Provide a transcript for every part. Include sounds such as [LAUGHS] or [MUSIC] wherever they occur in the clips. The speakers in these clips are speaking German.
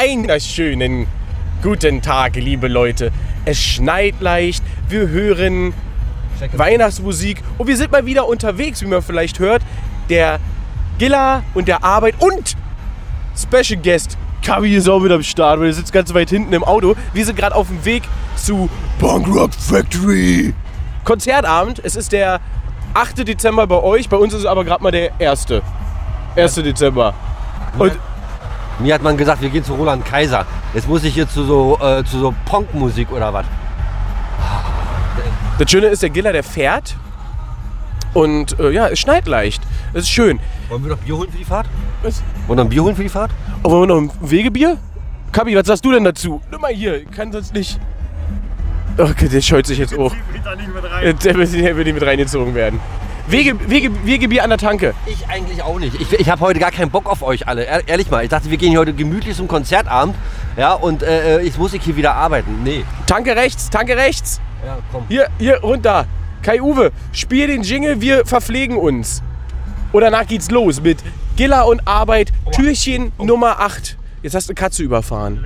Einen schönen guten Tag, liebe Leute. Es schneit leicht, wir hören Weihnachtsmusik und wir sind mal wieder unterwegs, wie man vielleicht hört. Der Gilla und der Arbeit und Special Guest Kavi ist auch wieder am Start, weil er sitzt ganz weit hinten im Auto. Wir sind gerade auf dem Weg zu Punk Rock Factory. Konzertabend. Es ist der 8. Dezember bei euch, bei uns ist es aber gerade mal der 1. 1. Dezember. Und Mir hat man gesagt, wir gehen zu Roland Kaiser. Jetzt muss ich hier zu so, äh, zu so Punkmusik oder was. das Schöne ist, der Giller, der fährt. Und äh, ja, es schneit leicht. Es ist schön. Wollen wir noch Bier holen für die Fahrt? Was? Wollen wir noch ein Bier holen für die Fahrt? Oh, wollen wir noch ein Wegebier? Kabi, was sagst du denn dazu? Nimm mal hier, kann sonst nicht. Okay, der scheut sich jetzt. Der will der will nicht mit reingezogen werden. Wege, Wege, Wegebier an der Tanke. Ich eigentlich auch nicht. Ich, ich habe heute gar keinen Bock auf euch alle. Ehr- Ehrlich mal. Ich dachte, wir gehen hier heute gemütlich zum Konzertabend. Ja, und äh, jetzt muss ich hier wieder arbeiten. Nee. Tanke rechts, Tanke rechts. Ja, komm. Hier, hier, runter. Kai Uwe, spiel den Jingle, wir verpflegen uns. Und danach geht's los mit Giller und Arbeit, Türchen Nummer 8. Jetzt hast du eine Katze überfahren.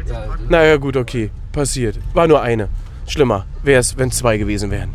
Naja, gut, okay. Passiert. War nur eine. Schlimmer wäre es, wenn es zwei gewesen wären.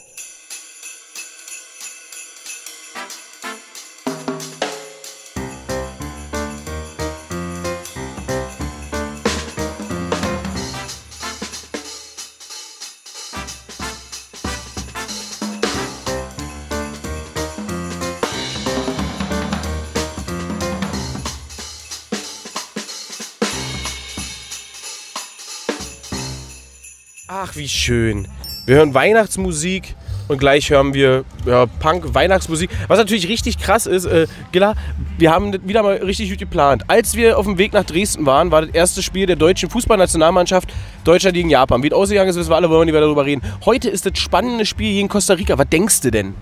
Ach, wie schön. Wir hören Weihnachtsmusik und gleich hören wir ja, Punk-Weihnachtsmusik. Was natürlich richtig krass ist, äh, Gilla, wir haben das wieder mal richtig gut geplant. Als wir auf dem Weg nach Dresden waren, war das erste Spiel der deutschen Fußballnationalmannschaft Deutschland gegen Japan. Wie es ausgegangen ist, wissen wir alle, wollen wir nicht mehr darüber reden. Heute ist das spannende Spiel gegen Costa Rica. Was denkst du denn?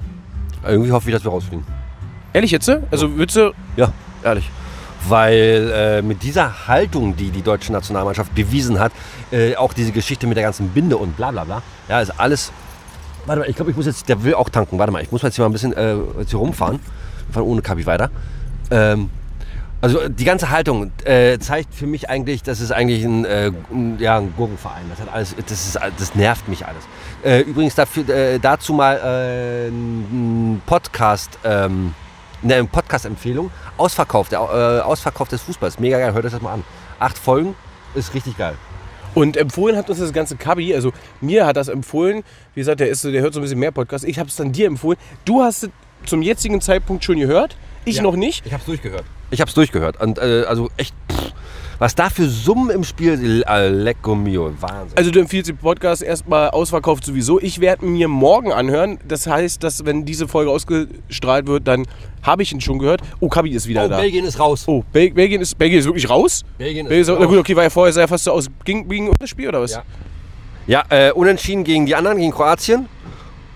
Irgendwie hoffe ich, dass wir rausfliegen. Ehrlich jetzt? Also würdest du... Ja, ehrlich. Weil äh, mit dieser Haltung, die die deutsche Nationalmannschaft bewiesen hat, äh, auch diese Geschichte mit der ganzen Binde und bla bla bla, ja, ist alles. Warte mal, ich glaube, ich muss jetzt, der will auch tanken. Warte mal, ich muss jetzt hier mal ein bisschen äh, jetzt hier rumfahren. Wir fahren ohne Kabi weiter. Ähm, also die ganze Haltung äh, zeigt für mich eigentlich, das ist eigentlich ein, äh, ein, ja, ein Gurkenverein. Das, hat alles, das, ist, das nervt mich alles. Äh, übrigens dafür, äh, dazu mal äh, ein Podcast, ähm, eine Podcast-Empfehlung. Ausverkauf, der äh, Ausverkauf des Fußballs. Mega geil, hört euch das mal an. Acht Folgen, ist richtig geil. Und empfohlen hat uns das ganze Kabi, also mir hat das empfohlen. Wie gesagt, der, ist, der hört so ein bisschen mehr Podcasts. Ich habe es dann dir empfohlen. Du hast es zum jetzigen Zeitpunkt schon gehört, ich Ja. noch nicht. Ich hab's durchgehört. Ich hab's durchgehört. Und äh, also echt, pff, was da für Summen im Spiel, äh, lecco mio, Wahnsinn. Also du empfiehlst den Podcast erstmal ausverkauft sowieso. Ich werde mir morgen anhören. Das heißt, dass wenn diese Folge ausgestrahlt wird, dann habe ich ihn schon gehört. Oh, Kabi ist wieder oh, da. Belgien ist raus. Oh, Bel Belgien ist Belgien ist wirklich raus? Belgien ist Belgien ist, raus. na gut, okay, war ja vorher sehr fast so aus ging gegen das Spiel oder was? Ja. Ja, äh, unentschieden gegen die anderen, gegen Kroatien.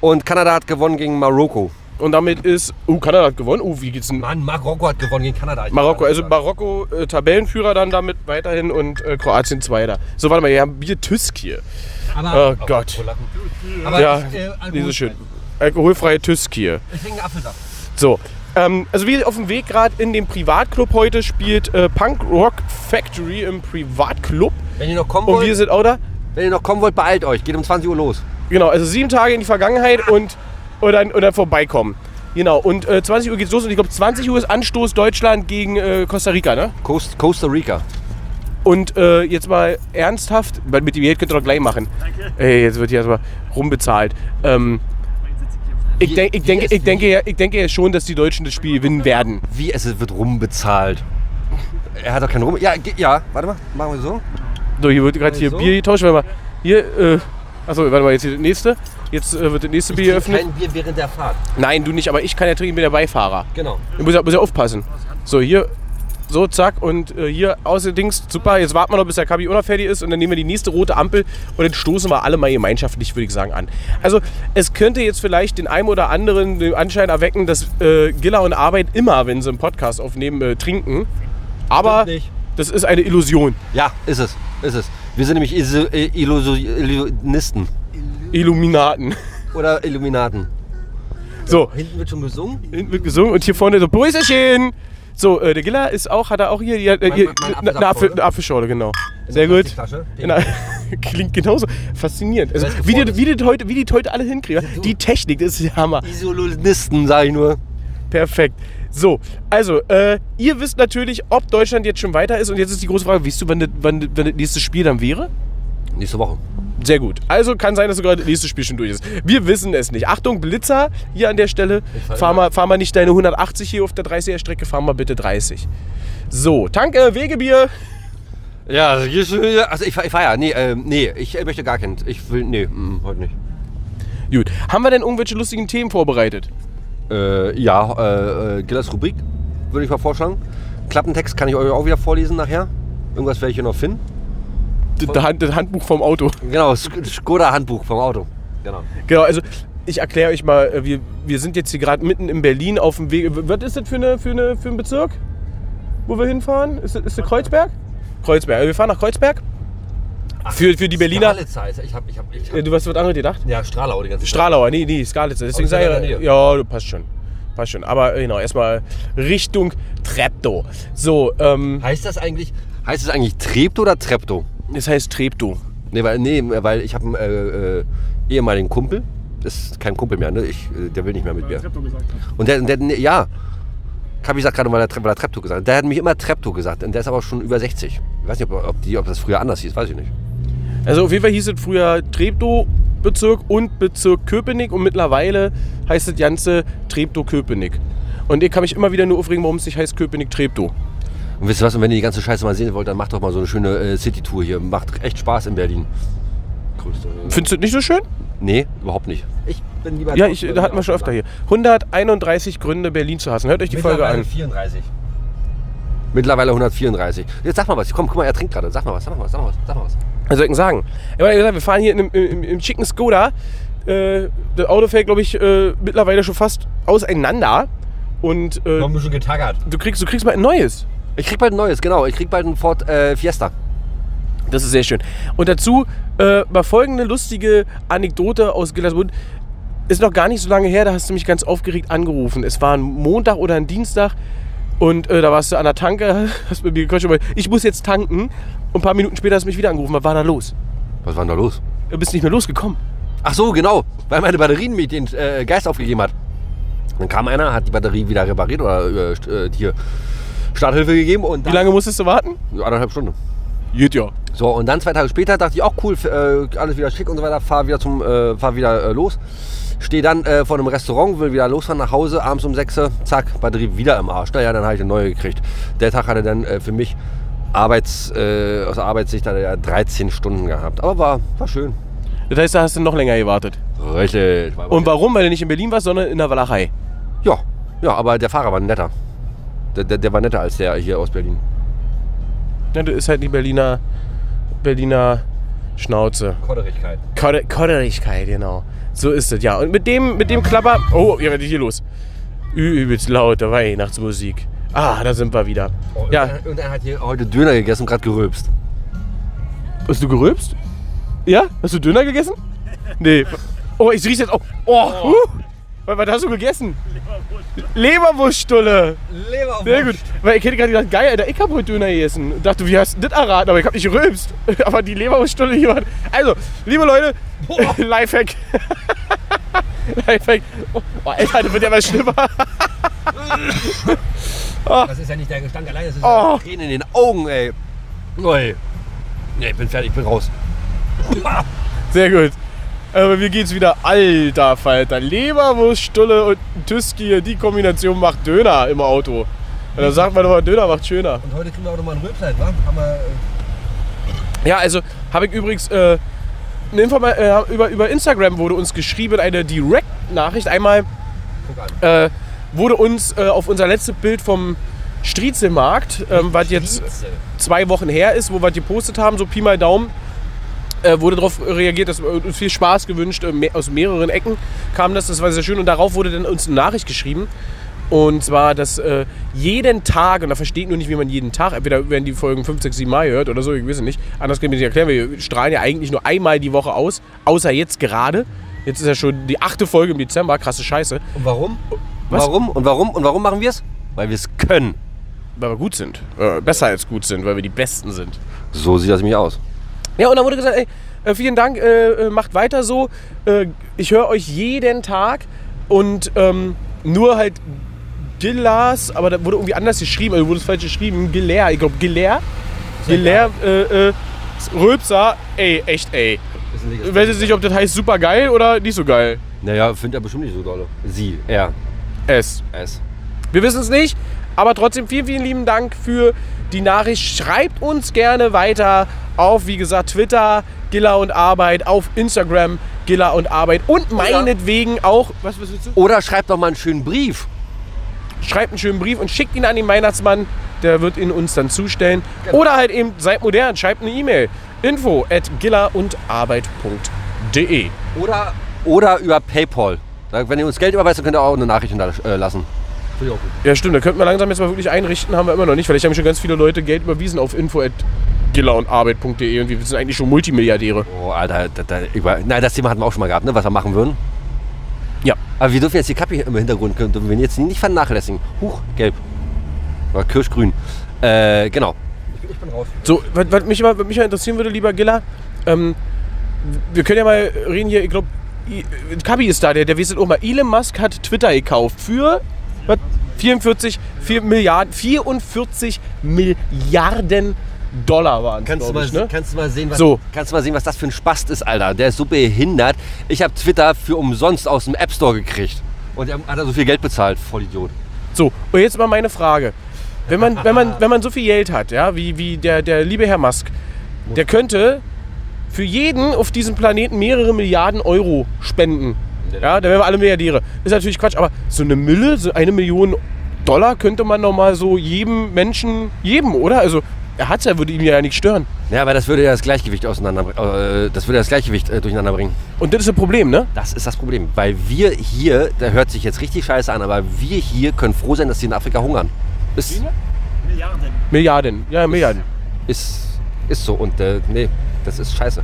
Und Kanada hat gewonnen gegen Marokko. Und damit ist oh, Kanada hat gewonnen. Oh, wie geht's denn? Mann, Marokko hat gewonnen gegen Kanada. Ich Marokko, also. Marokko äh, Tabellenführer dann damit weiterhin und äh, Kroatien Zweiter. So, warte mal, wir haben Bier Tüsk hier. Aber, Oh Gott. Aber Ja, ich, äh, die ist so schön. alkoholfrei. Alkoholfreie Tüsk hier. Ich trinke einen Apfelsaft. So, ähm, also wir auf dem Weg gerade in dem Privatclub heute spielt äh, Punk Rock Factory im Privatclub. Wenn ihr noch kommen Und wir wollt, sind auch da. wenn ihr noch kommen wollt, beeilt euch. Geht um 20 Uhr los. Genau, also sieben Tage in die Vergangenheit und, und, dann, und dann vorbeikommen. Genau, und äh, 20 Uhr geht's los und ich glaube 20 Uhr ist Anstoß Deutschland gegen äh, Costa Rica, ne? Coast, Costa Rica. Und äh, jetzt mal ernsthaft, weil mit dem Geld könnt ihr doch gleich machen. Ey, jetzt wird hier erstmal rumbezahlt. Ähm, ich, denk, ich, denke, ich, denke ja, ich denke ja schon, dass die Deutschen das Spiel gewinnen werden. Wie es wird rumbezahlt. Er hat doch keinen Rum. Ja, ja, warte mal, machen wir so. So, hier wird gerade hier So. Bier getauscht. Warte mal. Hier, äh, achso, warte mal, jetzt hier das nächste. Jetzt äh, wird das nächste Bier geöffnet. kein Bier während der Fahrt. Nein, du nicht, aber ich kann ja trinken, ich bin der Beifahrer. Genau. Ich muss ja, muss ja aufpassen. So, hier, so, zack. Und äh, hier außerdings, super. Jetzt warten wir noch, bis der Kabi fertig ist. Und dann nehmen wir die nächste rote Ampel. Und dann stoßen wir alle mal gemeinschaftlich, würde ich sagen, an. Also, es könnte jetzt vielleicht den einen oder anderen den Anschein erwecken, dass äh, Gilla und Arbeit immer, wenn sie einen Podcast aufnehmen, äh, trinken. Aber Stimmt nicht. Das ist eine Illusion. Ja, ist es. Ist es. Wir sind nämlich Iso- äh, Illuso- Illusionisten. Illuminaten. oder Illuminaten? So, Hinten wird schon gesungen. hinten wird gesungen und hier vorne so Prösterchen. So, äh, der Giller ist auch, hat er auch hier, hier, Mein- hier mein- eine, Apfelschorle. Apfelschorle, genau. Sehr gut. Na, [LAUGHS] klingt genauso faszinierend. Also, wie, die, wie, die heute, wie die heute alle hinkriegen. Die Technik, das ist der Hammer. Isolonisten, sag ich nur. Perfekt. So, also, äh, ihr wisst natürlich, ob Deutschland jetzt schon weiter ist. Und jetzt ist die große Frage, weißt du, wann das, wann, wann das nächste Spiel dann wäre? Nächste Woche. Sehr gut. Also kann sein, dass sogar das nächste Spiel schon durch ist. Wir wissen es nicht. Achtung, Blitzer hier an der Stelle. fahr mal, fahr mal nicht deine 180 hier auf der 30er-Strecke, fahr mal bitte 30. So, Tanke, Wegebier. Ja, also also ich, ich fahre ja. Nee, ähm, nee, ich äh, möchte gar keinen. Ich will, nee, mm, heute nicht. Gut. Haben wir denn irgendwelche lustigen Themen vorbereitet? Äh, ja, äh, äh, Gillers Rubrik würde ich mal vorschlagen. Klappentext kann ich euch auch wieder vorlesen nachher. Irgendwas werde ich hier noch finden. Das, Hand, das Handbuch vom Auto. Genau, Sk- Skoda-Handbuch vom Auto. Genau. Genau, also ich erkläre euch mal, äh, wir, wir sind jetzt hier gerade mitten in Berlin auf dem Weg. Was ist das für, eine, für, eine, für ein Bezirk, wo wir hinfahren? Ist das, ist das Kreuzberg? Kreuzberg. Also Wir fahren nach Kreuzberg. Für, für die Berliner. Skalitz heißt. Ich hab, ich hab, ich hab, Äh, Du hast was anderes gedacht? ja, Strahlau die ganze Zeit. Stralauer, nee, nee, Skalitz. Deswegen ist ja sage ich, ja, du passt schon. Passt schon. Aber äh, genau, erstmal Richtung Treptow. So, ähm, Heißt das eigentlich, heißt es eigentlich Treptow oder Treptow? das heißt Treptow. Nee, weil, nee, weil ich habe einen äh, äh, ehemaligen Kumpel. Das ist kein Kumpel mehr, ne? Ich, äh, der will nicht mehr mit mir. Und der, der nee, ja, habe ich gesagt gerade, weil er, weil er Treptow gesagt hat. Der hat mich immer Treptow gesagt. Und der ist aber schon über 60. Ich weiß nicht, ob, ob, die, ob das früher anders hieß, weiß ich nicht. Also auf jeden Fall hieß es früher Treptow-Bezirk und Bezirk Köpenick und mittlerweile heißt das Ganze Treptow-Köpenick. Und ich kann mich immer wieder nur aufregen, warum es nicht heißt Köpenick-Treptow. Und wisst ihr was, und wenn ihr die ganze Scheiße mal sehen wollt, dann macht doch mal so eine schöne äh, City-Tour hier. Macht echt Spaß in Berlin. Grüße. Findest du das nicht so schön? Nee, überhaupt nicht. Ich bin lieber Ja, ich, da hatten wir schon öfter hier. 131 Gründe, Berlin zu hassen. Hört euch die Folge an. 34. Mittlerweile 134. Jetzt sag mal was. Komm, guck mal, er trinkt gerade. Sag mal was, sag mal was, sag mal was. Sag mal was. Was soll ich denn sagen? Ich gesagt, wir fahren hier in einem, im, im schicken Skoda. Äh, das Auto fällt, glaube ich, äh, mittlerweile schon fast auseinander. Und äh, ein bisschen getaggert. du, kriegst, du kriegst mal ein neues. Ich krieg bald ein neues, genau. Ich krieg bald ein Ford äh, Fiesta. Das ist sehr schön. Und dazu äh, mal folgende lustige Anekdote aus Gillersbund. Ist noch gar nicht so lange her, da hast du mich ganz aufgeregt angerufen. Es war ein Montag oder ein Dienstag und äh, da warst du an der Tanke, [LAUGHS] hast mit mir gequatscht, aber ich muss jetzt tanken. Und ein paar Minuten später hast du mich wieder angerufen. Was war da los? Was war denn da los? Du bist nicht mehr losgekommen. Ach so, genau. Weil meine Batterien mir den äh, Geist aufgegeben hat. Dann kam einer, hat die Batterie wieder repariert oder äh, hier Starthilfe gegeben und Wie lange musstest du warten? Anderthalb Stunden. Geht ja. So, und dann zwei Tage später dachte ich auch cool, äh, alles wieder schick und so weiter, fahr wieder, zum, äh, fahr wieder äh, los. Stehe dann äh, vor einem Restaurant, will wieder losfahren nach Hause, abends um 6 Uhr, zack, Batterie wieder im Arsch. Naja, dann habe ich eine neue gekriegt. Der Tag hatte dann äh, für mich Arbeits, äh, aus Arbeitssicht hat er ja 13 Stunden gehabt. Aber war, war schön. Das heißt, da hast du noch länger gewartet. Richtig. War Und warum? Weil du nicht in Berlin warst, sondern in der Walachei. Ja, ja, aber der Fahrer war netter. Der, der, der war netter als der hier aus Berlin. Ja, das ist halt die Berliner, Berliner Schnauze. Kodderigkeit. Kodder- Kodderigkeit, genau. So ist es, ja. Und mit dem, mit dem Klapper. Oh, ja, was ist hier los? Übelst laute Weihnachtsmusik. Ah, da sind wir wieder. Ja, Und er hat hier heute Döner gegessen und gerade gerülpst. hast du gerülpst? Ja? Hast du Döner gegessen? Nee. Oh, ich riech's jetzt auch. Oh, huh. Was, was hast du gegessen? Leberwurststulle. Leberwurst. Sehr gut. Weil ich hätte gerade gedacht, geil, Alter, ich hab heute Döner gegessen. Und dachte, wie hast du das erraten? Aber ich hab nicht gerülpst. [LAUGHS] Aber die Leberwurststulle hier war. Also, liebe Leute, [LAUGHS] Lifehack. [LAUGHS] Lifehack. Oh, oh, Alter, das wird ja mal schlimmer. Das ist ja nicht der Gestank allein, das ist Oh. Tränen in den Augen, ey. Ui. Nee, ich bin fertig, ich bin raus. Sehr gut. Aber mir geht's wieder alter Falter. Leberwurststulle und ein Tüski, die Kombination macht Döner im Auto. Und dann sagt man immer, Döner macht schöner. Und heute kriegen wir auch nochmal einen Rülpsheit, wa? Haben wir, äh, Ja, also habe ich übrigens äh, äh, über, über Instagram wurde uns geschrieben, eine Direct-Nachricht. Einmal äh, wurde uns äh, auf unser letztes Bild vom Striezelmarkt, ähm, was jetzt zwei Wochen her ist, wo wir gepostet haben, so Pi mal Daumen, äh, wurde darauf reagiert, dass wir uns viel Spaß gewünscht, äh, aus mehreren Ecken kam das, das war sehr schön und darauf wurde dann uns eine Nachricht geschrieben. Und zwar, dass äh, jeden Tag, und da versteht nur nicht, wie man jeden Tag, entweder werden die Folgen 5, 6, 7 Mal gehört oder so, ich weiß es nicht. Anders kann ich mir nicht erklären, wir strahlen ja eigentlich nur einmal die Woche aus, außer jetzt gerade. Jetzt ist ja schon die achte Folge im Dezember. Krasse Scheiße. Und warum? Was? Warum? Und warum? Und warum machen wir es? Weil wir es können. Weil wir gut sind. Äh, besser als gut sind, weil wir die Besten sind. So sieht das nämlich aus. Ja, und dann wurde gesagt, ey, äh, vielen Dank, äh, äh, macht weiter so. Äh, ich höre euch jeden Tag und ähm, nur halt Gillas, aber da wurde irgendwie anders geschrieben, also wurde es falsch geschrieben, Giller, ich glaube Giller, Giller, äh, äh, Rülpser, ey, echt ey. Ich weiß jetzt nicht, ob das heißt super geil oder nicht so geil. Naja, findet er bestimmt nicht so dolle. Sie, er, Es. es. Wir wissen es nicht, aber trotzdem vielen, vielen lieben Dank für die Nachricht. Schreibt uns gerne weiter auf, wie gesagt, Twitter, Gilla und Arbeit, auf Instagram, Gilla und Arbeit und meinetwegen auch, was, was willst du? Oder schreibt doch mal einen schönen Brief. Schreibt einen schönen Brief und schickt ihn an den Weihnachtsmann, der wird ihn uns dann zustellen. Oder halt eben, seid modern, schreibt eine E-Mail. Info at gillaundarbeit.de Oder, oder über Paypal. Wenn ihr uns Geld überweist, dann könnt ihr auch eine Nachricht hinterlassen. Finde ich auch gut. Ja, stimmt, da könnten wir langsam jetzt mal wirklich einrichten, haben wir immer noch nicht. Vielleicht haben schon ganz viele Leute Geld überwiesen auf info at gillaundarbeit.de und wir sind eigentlich schon Multimilliardäre. Oh, Alter, da, da, über, nein, das Thema hatten wir auch schon mal gehabt, ne, was wir machen würden. Ja. Aber wir dürfen jetzt die Kappe hier im Hintergrund, dürfen wir jetzt nicht vernachlässigen. Huch, gelb. Oder kirschgrün. Äh, genau. Ich bin raus. So, was, was, mich mal, was mich mal interessieren würde, lieber Gilla, ähm, wir können ja mal reden hier, ich glaube, Kabi ist da, der, der weiß auch mal. Elon Musk hat Twitter gekauft für was, 44 4 Milliarden, 44 Milliarden Dollar waren Kannst du, mal, ich, ne? kannst, du mal sehen, was, So. kannst du mal sehen, was das für ein Spast ist, Alter. Der ist so behindert. Ich habe Twitter für umsonst aus dem App Store gekriegt. Und er hat er so viel Geld bezahlt, Vollidiot. So, und jetzt mal meine Frage. Wenn man, wenn man, wenn man so viel Geld hat, ja, wie, wie der, der liebe Herr Musk, der könnte für jeden auf diesem Planeten mehrere Milliarden Euro spenden. Ja, dann wären wir alle Milliardäre. Ist natürlich Quatsch, aber so eine Mille, so eine Million Dollar könnte man doch mal so jedem Menschen geben, oder? Also, er hat's ja, würde ihn ja nicht stören. Ja, aber das würde ja das Gleichgewicht auseinander, äh, das würde das Gleichgewicht äh, durcheinander bringen. Und das ist ein Problem, ne? Das ist das Problem, weil wir hier, der hört sich jetzt richtig scheiße an, aber wir hier können froh sein, dass sie in Afrika hungern. Ist, Milliarden. Ja, Milliarden. ist, ist so und äh, nee, das ist scheiße.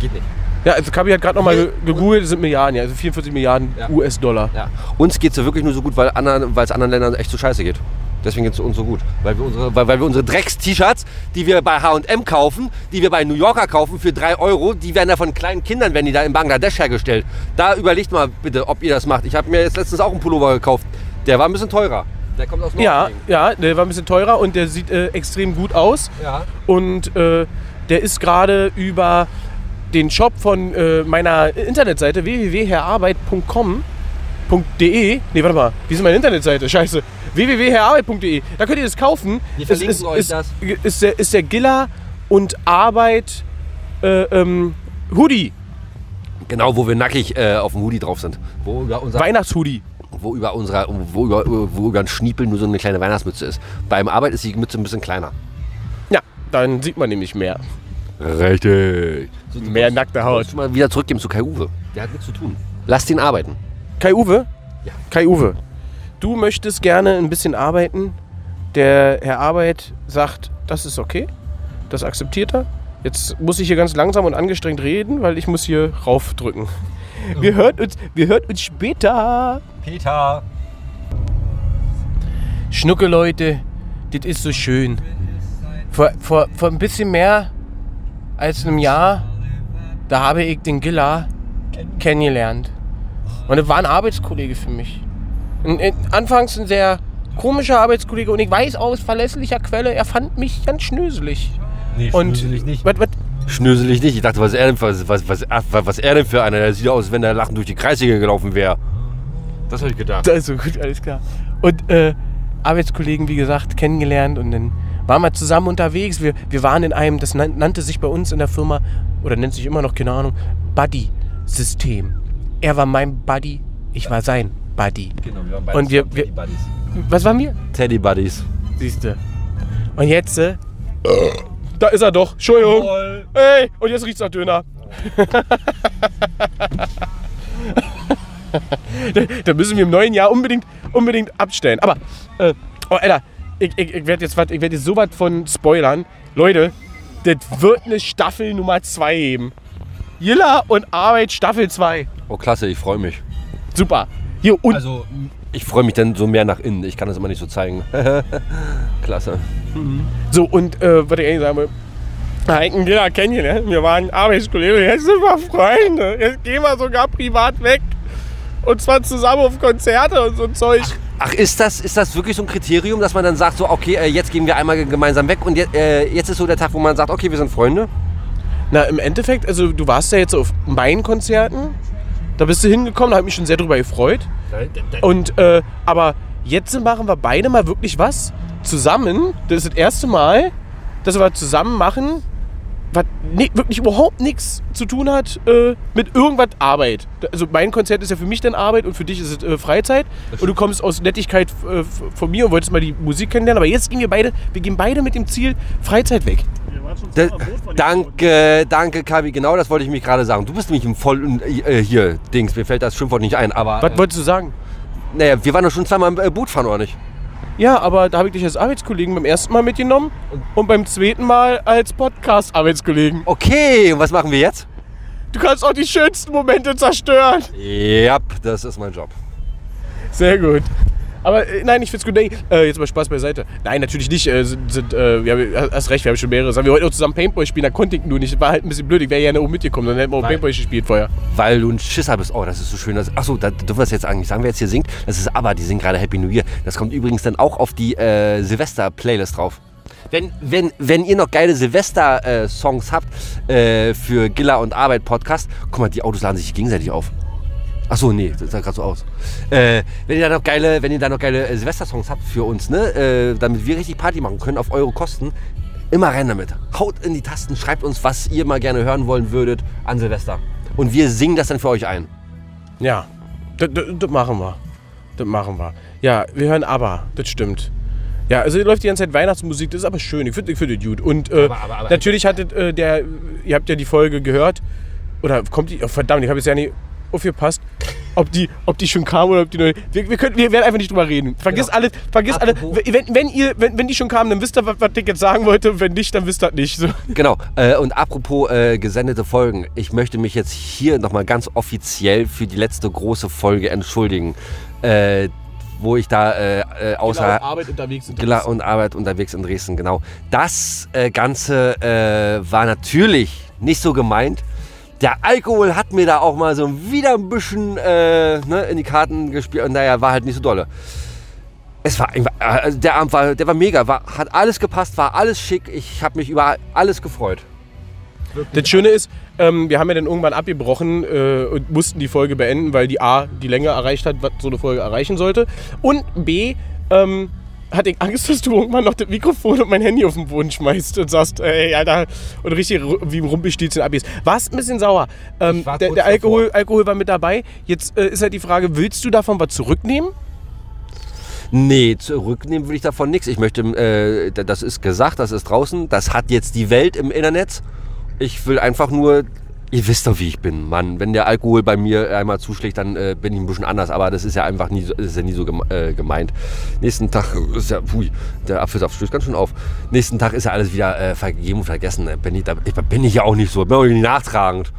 Geht nicht. Ja, also Kabi hat gerade nochmal ge gegoogelt, das sind Milliarden, ja, also 44 Milliarden Ja. US-Dollar. Ja. Uns geht es ja wirklich nur so gut, weil anderen- es anderen Ländern echt so scheiße geht. Deswegen geht es uns so gut. Weil wir unsere, weil, weil wir unsere Drecks-T-Shirts, die wir bei H&M kaufen, die wir bei New Yorker kaufen für 3 Euro, die werden da von kleinen Kindern, werden die da in Bangladesch hergestellt. Da überlegt mal bitte, ob ihr das macht. Ich habe mir jetzt letztens auch einen Pullover gekauft. Der war ein bisschen teurer. Der kommt aus Ja, Norwegen. ja, der war ein bisschen teurer und der sieht äh, extrem gut aus. ja. Und äh, der ist gerade über den Shop von äh, meiner Internetseite www.herarbeit.com.de Nee, warte mal, wie ist meine Internetseite? Scheiße. www.herarbeit.de Da könnt ihr das kaufen. Wir verlinken ist, euch ist, das. Ist der, ist der Giller und Arbeit äh, ähm, Hoodie. Genau, wo wir nackig äh, auf dem Hoodie drauf sind. Wo über, unser, Weihnachtshoodie. wo, über unserer, wo, über, wo über ein Schniepel nur so eine kleine Weihnachtsmütze ist. Beim Arbeit ist die Mütze ein bisschen kleiner. Ja, dann sieht man nämlich mehr. Richtig. So, du Mehr musst- nackte du Haut. musst mal wieder zurückgeben zu Kai Uwe. Der hat nichts zu tun. Lass den arbeiten. Kai Uwe? Ja. Kai Uwe, du möchtest gerne ein bisschen arbeiten. Der Herr Arbeit sagt, das ist okay. Das akzeptiert er. Jetzt muss ich hier ganz langsam und angestrengt reden, weil ich muss hier raufdrücken. Wir hören uns, wir hören uns später. Peter. Schnucke, Leute, das ist so schön. Vor, vor, vor ein bisschen mehr als einem Jahr, da habe ich den Gilla kennengelernt. Und das war ein Arbeitskollege für mich. Ein, ein, anfangs ein sehr komischer Arbeitskollege und ich weiß aus verlässlicher Quelle, er fand mich ganz schnöselig. Nee, Und nicht. was, was, Schnöselig nicht. Ich dachte, was er denn, was, was, was, was er denn für einer? Der sieht aus, als wenn er lachend durch die Kreissäge gelaufen wäre. Das habe ich gedacht. Also gut, alles klar. Und äh, Arbeitskollegen, wie gesagt, kennengelernt und dann waren wir zusammen unterwegs. Wir, wir waren in einem, das nan- nannte sich bei uns in der Firma, oder nennt sich immer noch, keine Ahnung, Buddy-System. Er war mein Buddy, ich war sein Buddy. Genau, wir waren Und wir- wir- Was waren wir? Teddy Buddies. Siehste. Und jetzt, äh, da ist er doch. Entschuldigung. Ey, und jetzt riecht's nach Döner. [LAUGHS] da, da müssen wir im neuen Jahr unbedingt, unbedingt abstellen. Aber, äh, oh, Alter, ich, ich, ich werde jetzt, wat- ich werd jetzt so was von spoilern. Leute, das wird eine Staffel Nummer 2 geben. Jilla und Arbeit Staffel 2. Oh, klasse, ich freue mich. Super. Hier, und Also, ich freue mich dann so mehr nach innen. Ich kann das immer nicht so zeigen. [LAUGHS] klasse. so, und äh, was ich eigentlich sagen will. Heiken Jilla kennen ihr, ne? Wir waren Arbeitskollegen, jetzt sind wir Freunde. Jetzt gehen wir sogar privat weg. Und zwar zusammen auf Konzerte und so ein Zeug. Ach, ist das, ist das wirklich so ein Kriterium, dass man dann sagt, so, okay, äh, jetzt gehen wir einmal gemeinsam weg und jetzt, äh, jetzt ist so der Tag, wo man sagt, okay, wir sind Freunde? Na, im Endeffekt, also du warst ja jetzt auf meinen Konzerten. Da bist du hingekommen, da habe ich mich schon sehr drüber gefreut. Und, äh, aber jetzt machen wir beide mal wirklich was zusammen. Das ist das erste Mal, dass wir was zusammen machen, was ni- wirklich überhaupt nichts zu tun hat äh, mit irgendwas Arbeit. Also mein Konzert ist ja für mich dann Arbeit und für dich ist es äh, Freizeit. Und du kommst aus Nettigkeit äh, von mir und wolltest mal die Musik kennenlernen. Aber jetzt gehen wir beide, wir gehen beide mit dem Ziel Freizeit weg. Da, danke, danke, Kavi. Genau das wollte ich mich gerade sagen. Du bist nämlich im voll äh, hier, Dings. Mir fällt das Schimpfwort nicht ein. Aber Was äh, wolltest du sagen? naja, wir waren doch schon zweimal im äh, Boot fahren, oder nicht? Ja, aber da habe ich dich als Arbeitskollegen beim ersten Mal mitgenommen und beim zweiten Mal als Podcast-Arbeitskollegen. Okay, und was machen wir jetzt? Du kannst auch die schönsten Momente zerstören. Ja, das ist mein Job. Sehr gut. Aber äh, nein, ich find's gut. Nee, äh, jetzt mal Spaß beiseite. Nein, natürlich nicht. Äh, sind, sind, äh, wir haben, hast recht, wir haben schon mehrere Sachen. Wir wollten auch zusammen Paintball spielen, da konnte ich nur nicht. War halt ein bisschen blöd. Ich wäre gerne oben mitgekommen, dann hätten wir auch Weil- Paintball gespielt vorher. Weil du ein Schisser bist. Oh, das ist so schön. Das, achso, da dürfen wir es jetzt eigentlich sagen, wer jetzt hier singt. Das ist aber, die singen gerade Happy New Year. Das kommt übrigens dann auch auf die äh, Silvester-Playlist drauf. Wenn, wenn, wenn ihr noch geile Silvester-Songs habt äh, für Gilla und Arbeit Podcast, guck mal, die Autos laden sich gegenseitig auf. Achso, nee, das sah gerade so aus. Äh, wenn ihr da noch geile, wenn ihr da noch geile äh, Silvester-Songs habt für uns, ne, äh, damit wir richtig Party machen können auf eure Kosten, immer rein damit. Haut in die Tasten, schreibt uns, was ihr mal gerne hören wollen würdet an Silvester. Und wir singen das dann für euch ein. Ja, das, das, das machen wir. Das machen wir. Ja, wir hören aber, das stimmt. Ja, also hier läuft die ganze Zeit Weihnachtsmusik, das ist aber schön. Ich finde ich find das gut. Und äh, Aber- aber- aber- natürlich hattet äh, der, ihr habt ja die Folge gehört. Oder kommt die, oh, verdammt, ich habe jetzt ja nicht aufgepasst, ob die, ob die schon kam oder ob die neu. Wir, wir, können, wir werden einfach nicht drüber reden. Vergiss Genau. alles, vergiss alles. Wenn, wenn, ihr, wenn, wenn die schon kamen, dann wisst ihr, was, was ich jetzt sagen wollte. Wenn nicht, dann wisst ihr das nicht. So. Genau. Äh, und apropos äh, gesendete Folgen, ich möchte mich jetzt hier nochmal ganz offiziell für die letzte große Folge entschuldigen, äh, wo ich da äh, äh, außer Genau, Arbeit unterwegs sind. Gilla und Arbeit unterwegs in Dresden, genau. Das äh, Ganze äh, war natürlich nicht so gemeint. Der Alkohol hat mir da auch mal so wieder ein bisschen äh, ne, in die Karten gespielt und naja, war halt nicht so dolle. Es war, also der Abend war, der war mega, war, hat alles gepasst, war alles schick. Ich habe mich über alles gefreut. Das Schöne ist, ähm, wir haben ja dann irgendwann abgebrochen äh, und mussten die Folge beenden, weil die A die Länge erreicht hat, was so eine Folge erreichen sollte. Und B ähm, hatte ich Angst, dass du irgendwann noch das Mikrofon und mein Handy auf den Boden schmeißt und sagst, ey, Alter, und richtig wie im Rumpelstilzchen abgehst. Warst ein bisschen sauer. Ähm, der der Alkohol. Alkohol war mit dabei. Jetzt äh, ist halt die Frage, willst du davon was zurücknehmen? Nee, zurücknehmen will ich davon nichts. Ich möchte, äh, das ist gesagt, das ist draußen, das hat jetzt die Welt im Internet. Ich will einfach nur, ihr wisst doch, wie ich bin, Mann. Wenn der Alkohol bei mir einmal zuschlägt, dann äh, bin ich ein bisschen anders, aber das ist ja einfach nie ist ja nie so äh, gemeint. Nächsten Tag ist ja, pui, der Apfelsaft stößt ganz schön auf. Nächsten Tag ist ja alles wieder äh, vergeben und vergessen. Äh, Bin ich, da, bin ich ja auch nicht so, bin auch nicht nachtragend.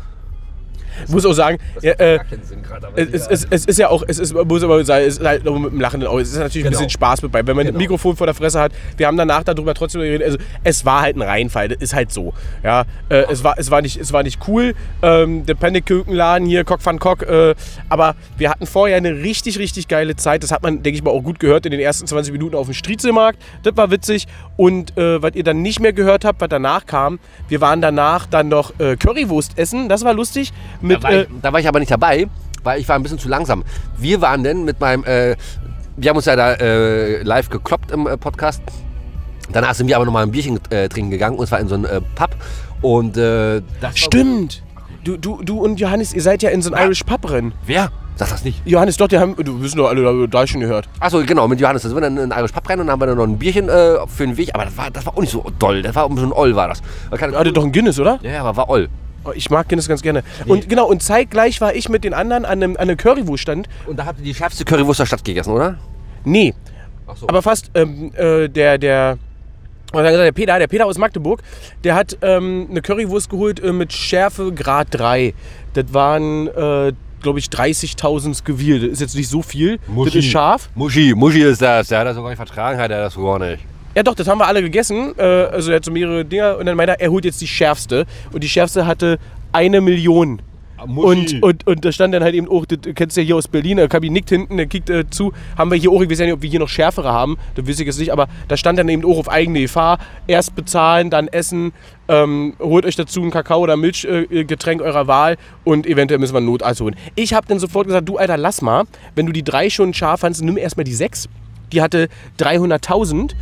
Ich muss auch sagen, ja, äh, Sinn es, es, es ist ja auch, es ist, muss aber sagen, es ist halt nur mit dem lachenden Auge. Es ist natürlich ein Genau. bisschen Spaß mit bei. Wenn man Genau. ein Mikrofon vor der Fresse hat, wir haben danach darüber trotzdem geredet. Also es war halt ein Reinfall, das ist halt so. Ja, äh, es, war, es, war nicht, es war nicht cool. Ähm, der Panikkükenladen hier, Cock van Cock. Äh, aber wir hatten vorher eine richtig, richtig geile Zeit. Das hat man, denke ich mal, auch gut gehört in den ersten 20 Minuten auf dem Striezelmarkt. Das war witzig. Und äh, was ihr dann nicht mehr gehört habt, was danach kam, wir waren danach dann noch äh, Currywurst essen. Das war lustig. Mit, Da war, äh, ich, da war ich aber nicht dabei, weil ich war ein bisschen zu langsam. Wir waren denn mit meinem, äh, wir haben uns ja da äh, live gekloppt im äh, Podcast. Danach sind wir aber nochmal ein Bierchen äh, trinken gegangen und zwar in so einen äh, Pub. Und äh, das Stimmt. Du, du, du und Johannes, ihr seid ja in so ein Irish Pub drin. Wer? Sag das nicht. Johannes, doch, die haben, du wissen doch alle, da, da schon gehört. Achso, genau, mit Johannes. Da sind wir dann in einen Irish Pub rein und dann haben wir dann noch ein Bierchen äh, für den Weg. Aber das war, das war auch nicht so doll. Das war ein bisschen oll, war das. Hatte doch ein Guinness, oder? ja, ja, aber war oll. Oh, Ich mag Guinness ganz gerne. Und genau, und zeitgleich war ich mit den anderen an einem, an einem Currywurststand. Und da habt ihr die schärfste Currywurst der Stadt gegessen, oder? Nee, Achso. aber fast. Ähm, äh, der, der, der Peter, der Peter aus Magdeburg, der hat ähm, eine Currywurst geholt äh, mit Schärfe Grad 3. Das waren, äh, glaube ich, 30.000 Gewiehl. Das ist jetzt nicht so viel. Das ist scharf. Muschi, Muschi ist das. Der hat das sogar nicht vertragen, hat er das gar nicht. Ja, doch, das haben wir alle gegessen. Äh, also er hat so mehrere Dinger. Und dann meinte er, er holt jetzt die schärfste. Und die schärfste hatte eine Million. Und, und, und da stand dann halt eben auch, das kennst du ja hier aus Berlin, der Kabi nickt hinten, der kickt äh, zu, haben wir hier auch, ich weiß ja nicht, ob wir hier noch schärfere haben, das weiß ich jetzt nicht, aber da stand dann eben auch auf eigene Gefahr, erst bezahlen, dann essen, ähm, holt euch dazu ein Kakao oder Milchgetränk äh, eurer Wahl und eventuell müssen wir ein Noteis holen. Ich habe dann sofort gesagt, du Alter, lass mal, wenn du die drei schon scharf fandst, nimm erstmal die sechs. Die hatte 300.000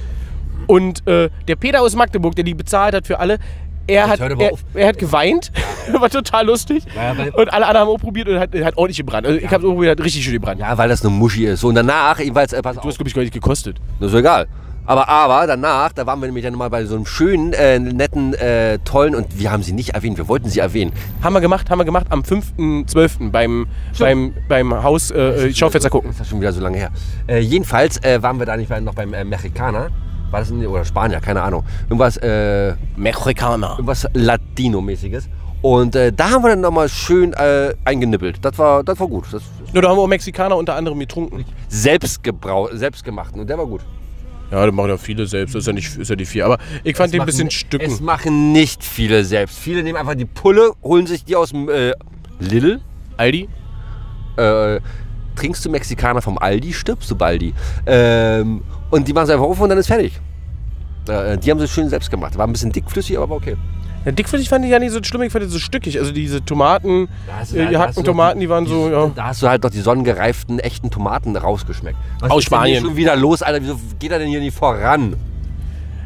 und äh, der Peter aus Magdeburg, der die bezahlt hat für alle, er hat, er, er hat geweint, [LAUGHS] war total lustig. Ja, und alle anderen haben auch probiert und hat, hat ordentlich gebrannt. Also ich habe es auch probiert, hat richtig schön gebrannt. Ja, weil das eine Muschi ist. Und danach, jedenfalls, äh, pass Du auf, hast, glaube ich, gar nicht gekostet. das ist egal. Aber, aber danach, da waren wir nämlich dann mal bei so einem schönen, äh, netten, äh, tollen, und wir haben sie nicht erwähnt, wir wollten sie erwähnen. Haben wir gemacht, haben wir gemacht am 5.12. beim, beim, beim Haus äh, Schaufenster gucken. Das ist schon wieder so lange her. Äh, jedenfalls äh, waren wir da nicht noch beim äh, Mexikaner. War das in, oder Spanier, keine Ahnung. Irgendwas, äh, Mexikaner. irgendwas Latino-mäßiges. Und äh, da haben wir dann nochmal schön äh, eingenippelt. Das war, das war gut. Das Ja, da haben wir auch Mexikaner unter anderem getrunken. selbst, gebrau selbst gemachten. Und der war gut. Ja, da machen ja viele selbst, das ist ja nicht, ist ja nicht viel. Aber ich fand den ein bisschen Es Stücken. machen nicht viele selbst. Viele nehmen einfach die Pulle, holen sich die aus dem äh, Lidl. Aldi? Äh, trinkst du Mexikaner vom Aldi, stirbst du Baldi. Ähm, und die machen es einfach auf und dann ist fertig. Äh, die haben sie schön selbst gemacht. War ein bisschen dickflüssig, aber okay. Ja, dickflüssig fand ich ja nicht so schlimm, ich fand den so stückig. Also diese Tomaten, äh, die da hast hackten du Tomaten, die- die waren so, ja. Da hast du halt doch die sonnengereiften, echten Tomaten rausgeschmeckt. Was Aus Spanien. schon wieder los, Alter? Wieso geht er denn hier nicht voran?